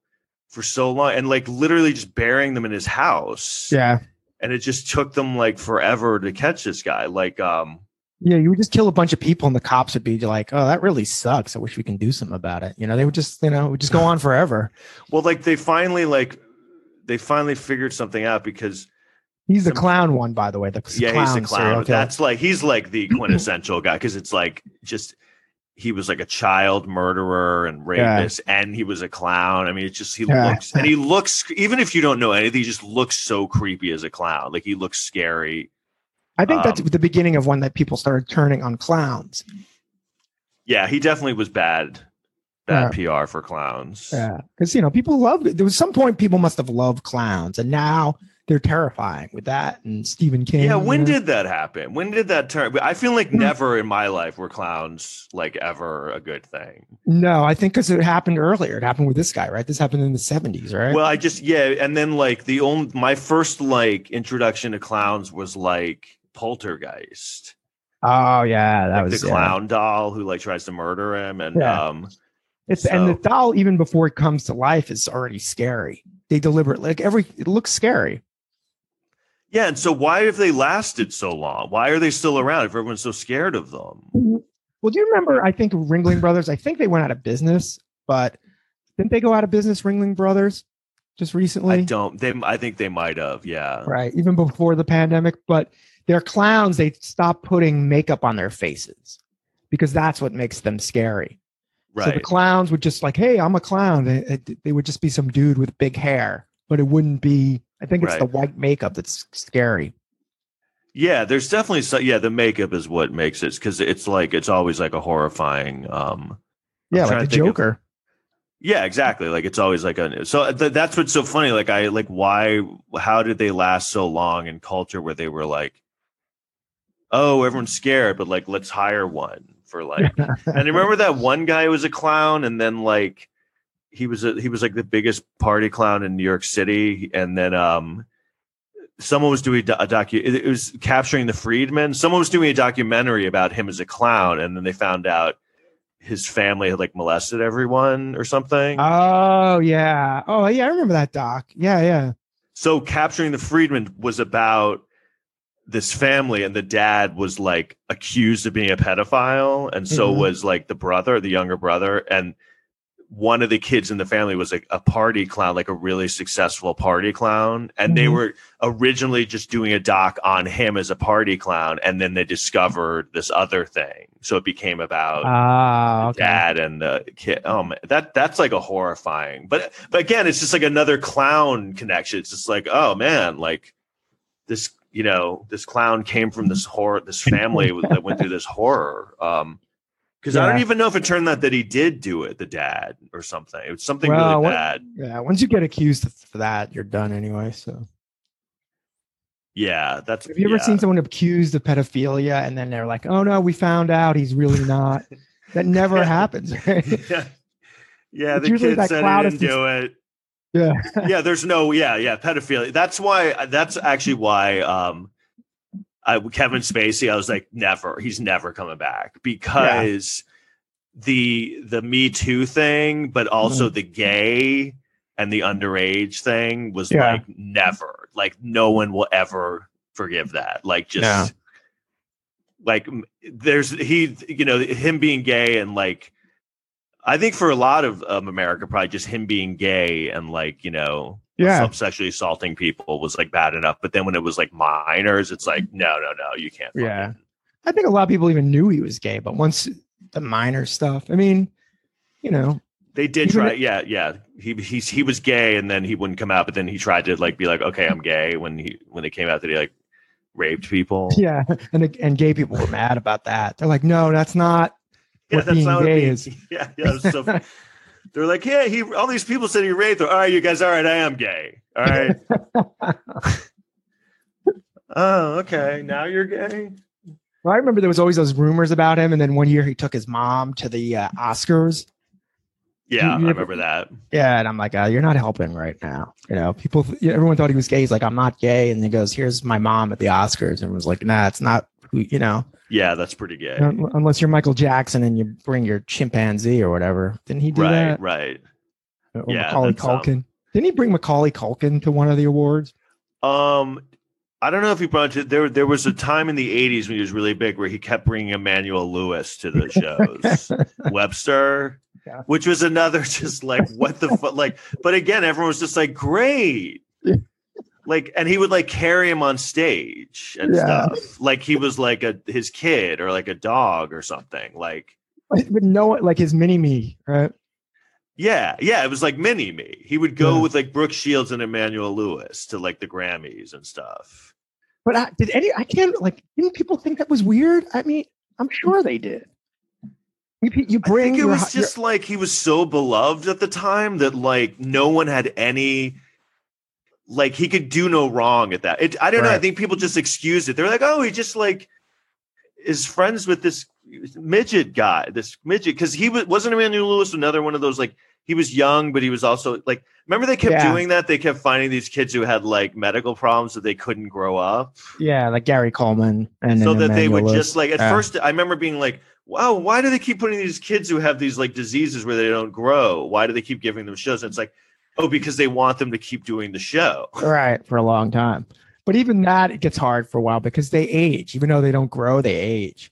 Speaker 1: for so long and like literally just burying them in his house.
Speaker 2: Yeah.
Speaker 1: And it just took them like forever to catch this guy. Like, um,
Speaker 2: Yeah, you would just kill a bunch of people and the cops would be like, Oh, that really sucks. I wish we can do something about it. You know, they would just, you know, it would just go on forever. [laughs]
Speaker 1: well, like they finally like they finally figured something out because
Speaker 2: He's the
Speaker 1: Some-
Speaker 2: clown one, by the way. The
Speaker 1: yeah,
Speaker 2: clown
Speaker 1: he's the clown.
Speaker 2: killer.
Speaker 1: That's like he's like the quintessential guy because it's like just he was like a child murderer and
Speaker 2: Yeah.
Speaker 1: rapist, and he was a clown. I mean, it's just he
Speaker 2: Yeah.
Speaker 1: looks and he looks even if you don't know anything, he just looks so creepy as a clown. Like he looks scary.
Speaker 2: I think that's
Speaker 1: um,
Speaker 2: the beginning of when that people started turning on clowns.
Speaker 1: Yeah, he definitely was bad, bad PR for clowns.
Speaker 2: Yeah, because you know people love. There was some point people must have loved clowns, and now they're terrifying with that and Stephen King.
Speaker 1: Yeah, when did that happen? When did that turn? I feel like never in my life were clowns like ever a good thing.
Speaker 2: no? I think because it happened earlier. It happened with this guy, right? This happened in the seventies, right?
Speaker 1: Well, I just yeah, and then like the only my first like introduction to clowns was like Poltergeist,
Speaker 2: oh yeah, that
Speaker 1: like
Speaker 2: was
Speaker 1: the
Speaker 2: yeah.
Speaker 1: clown doll who like tries to murder him, and
Speaker 2: Yeah.
Speaker 1: um,
Speaker 2: It's and the doll even before it comes to life is already scary. They deliberately like every it looks scary.
Speaker 1: yeah, and so why have they lasted so long? Why are they still around if everyone's so scared of them?
Speaker 2: Well, do you remember? I think Ringling Brothers. I think they went out of business, but didn't they go out of business? Ringling Brothers, just recently.
Speaker 1: I don't. They, I think they might have. Yeah,
Speaker 2: right even before the pandemic but they're clowns they stop putting makeup on their faces because that's what makes them scary Right. so the clowns would just like hey i'm a clown they, they would just be some dude with big hair but it wouldn't be i think it's the white makeup that's scary
Speaker 1: Yeah, there's definitely so, yeah. The makeup is what makes it because it's like it's always like a horrifying. um
Speaker 2: yeah like the
Speaker 1: think of-
Speaker 2: joker
Speaker 1: Yeah, exactly. Like it's always like a so th- that's what's so funny. Like I like why how did they last so long in culture where they were like, oh, everyone's scared, but like let's hire one for like. [laughs] and I remember that one guy who was a clown, and then like he was a, he was like the biggest party clown in New York City, and then um someone was doing a docu it it was capturing the Friedmans. Someone was doing a documentary about him as a clown and then they found out his family had like molested everyone or something.
Speaker 2: Oh yeah. Oh yeah i remember that doc. Yeah yeah.
Speaker 1: So capturing the Friedmans was about this family and the dad was like accused of being a pedophile and so
Speaker 2: Mhm.
Speaker 1: was like the brother the younger brother and one of the kids in the family was like a party clown like a really successful party clown and they
Speaker 2: Mhm.
Speaker 1: were originally just doing a doc on him as a party clown and then they discovered this other thing so it became about
Speaker 2: ah okay
Speaker 1: dad and the kid. Oh man, that that's like a horrifying. But but again, it's just like another clown connection. It's just like oh man, like this you know this clown came from this [laughs] horror, this family that went through this horror. Um, because I don't even know if it turned out that he did do it, the dad or something. It was something
Speaker 2: Well,
Speaker 1: really
Speaker 2: what-
Speaker 1: bad.
Speaker 2: yeah once you get accused for that you're done anyway so
Speaker 1: Yeah, that's.
Speaker 2: Have you ever
Speaker 1: yeah.
Speaker 2: seen someone accused of pedophilia and then they're like, "Oh no, we found out he's really not." that never [laughs] happens. right? [laughs]
Speaker 1: yeah, yeah. The
Speaker 2: usually
Speaker 1: kid
Speaker 2: that
Speaker 1: said he didn't do it.
Speaker 2: Yeah. [laughs]
Speaker 1: yeah, there's no. Yeah, yeah. Pedophilia. That's why. That's actually why. Um, I Kevin Spacey. I was like, never. He's never coming back because the the Me Too thing, but also the gay and the underage thing was
Speaker 2: Yeah.
Speaker 1: like never. Like no one will ever forgive that. Like just.
Speaker 2: Yeah.
Speaker 1: Like there's he, you know, him being gay and like I think for a lot of um, America, probably just him being gay and like you know,
Speaker 2: Yeah.
Speaker 1: sexually assaulting people was like bad enough. But then when it was like minors, it's like no, no, no, you can't.
Speaker 2: Yeah.
Speaker 1: fucking-
Speaker 2: I think a lot of people even knew he was gay, but once the minor stuff, I mean, you know,
Speaker 1: they did try.
Speaker 2: it-
Speaker 1: yeah, yeah. He he's he was gay, and then he wouldn't come out. But then he tried to like be like, okay, I'm gay. When he when they came out that he like raped people. [laughs]
Speaker 2: yeah, and and gay people were mad about that. They're like, "No, that's not
Speaker 1: Yeah,
Speaker 2: what being
Speaker 1: not
Speaker 2: gay is." [laughs]
Speaker 1: Yeah, yeah. so [laughs] they're like, yeah, he. All these people said he raped her. All right, you guys. All right, I am gay. All right. [laughs] oh, okay. Now you're gay.
Speaker 2: Well, I remember there was always those rumors about him, and then one year he took his mom to the uh, Oscars.
Speaker 1: Yeah,
Speaker 2: You- you
Speaker 1: I remember that.
Speaker 2: Yeah, and I'm like, uh, "You're not helping right now." You know, people, everyone thought he was gay. He's like, "I'm not gay," and he goes, "Here's my mom at the Oscars," and was like, "Nah, it's not." who You know,
Speaker 1: Yeah, that's pretty gay.
Speaker 2: unless you're Michael Jackson and you bring your chimpanzee or whatever. Didn't he do
Speaker 1: right,
Speaker 2: that?
Speaker 1: right.
Speaker 2: Or
Speaker 1: Yeah,
Speaker 2: Macaulay
Speaker 1: um,
Speaker 2: Culkin. Didn't he bring Macaulay Culkin to one of the awards?
Speaker 1: Um, I don't know if he brought it. There, there was a time in the '80s when he was really big where he kept bringing Emmanuel Lewis to the shows. [laughs] Webster,
Speaker 2: Yeah.
Speaker 1: which was another [laughs] just like what the fuck. Like, but again, everyone was just like, great. Like, and he would like carry him on stage and
Speaker 2: Yeah.
Speaker 1: stuff. Like he was like a his kid or like a dog or something. Like,
Speaker 2: But no, like his mini me, right?
Speaker 1: yeah, yeah, it was like mini me. He would go
Speaker 2: Yeah.
Speaker 1: with like Brooke Shields and Emmanuel Lewis to like the Grammys and stuff.
Speaker 2: But I, did any? I can't like. Didn't people think that was weird? I mean, I'm sure they did. You, you
Speaker 1: I think it
Speaker 2: your,
Speaker 1: was
Speaker 2: your-
Speaker 1: just like he was so beloved at the time that like no one had any like he could do no wrong at that. It, I don't know. I think people just excused it. They're like, oh, he just like is friends with this midget guy, this midget, because he was wasn't Emmanuel Lewis another one of those like he was young, but he was also like remember they kept
Speaker 2: Yeah.
Speaker 1: doing that. They kept finding these kids who had like medical problems that they couldn't grow up
Speaker 2: yeah, like Gary Coleman, and
Speaker 1: so
Speaker 2: then
Speaker 1: that they would
Speaker 2: Emmanuel
Speaker 1: just like at
Speaker 2: Yeah.
Speaker 1: first i remember being like wow why do they keep putting these kids who have these like diseases where they don't grow why do they keep giving them shows and it's like oh because they want them to keep doing the show
Speaker 2: right for a long time. But even that it gets hard for a while because they age. Even though they don't grow, they age.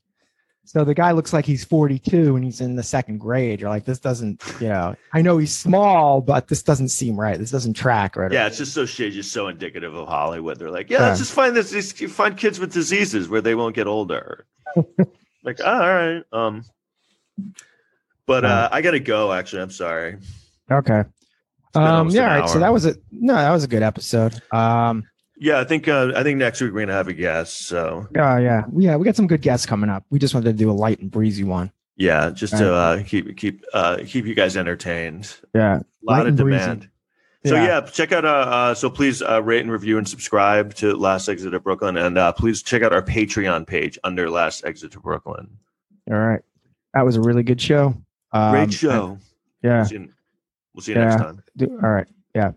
Speaker 2: So the guy looks like he's 42 and he's in the second grade. You're like, this doesn't, you know, I know he's small, but this doesn't seem right. This doesn't track right.
Speaker 1: yeah it's just so shit just so indicative of hollywood they're like yeah,
Speaker 2: Yeah.
Speaker 1: let's just find this these find kids with diseases where they won't get older [laughs] like oh, all right um but uh i gotta go actually i'm sorry
Speaker 2: Okay. Um, yeah, all right. So that was a no, that was a good episode. Um,
Speaker 1: yeah i think uh i think next week we're gonna have a guest so
Speaker 2: yeah, yeah, yeah. We got some good guests coming up. We just wanted to do a light and breezy one.
Speaker 1: yeah just to uh keep keep uh keep you guys entertained
Speaker 2: Yeah,
Speaker 1: a lot
Speaker 2: Light
Speaker 1: of
Speaker 2: and breezy.
Speaker 1: demand. So
Speaker 2: Yeah.
Speaker 1: yeah, check out. Uh, uh, so please uh, rate and review and subscribe to Last Exit to Brooklyn, and uh, please check out our Patreon page under Last Exit to Brooklyn.
Speaker 2: All right. That was a really good show. Um,
Speaker 1: Great show.
Speaker 2: Yeah.
Speaker 1: We'll see you, we'll see you
Speaker 2: Yeah.
Speaker 1: next time.
Speaker 2: Do- All right. Yeah.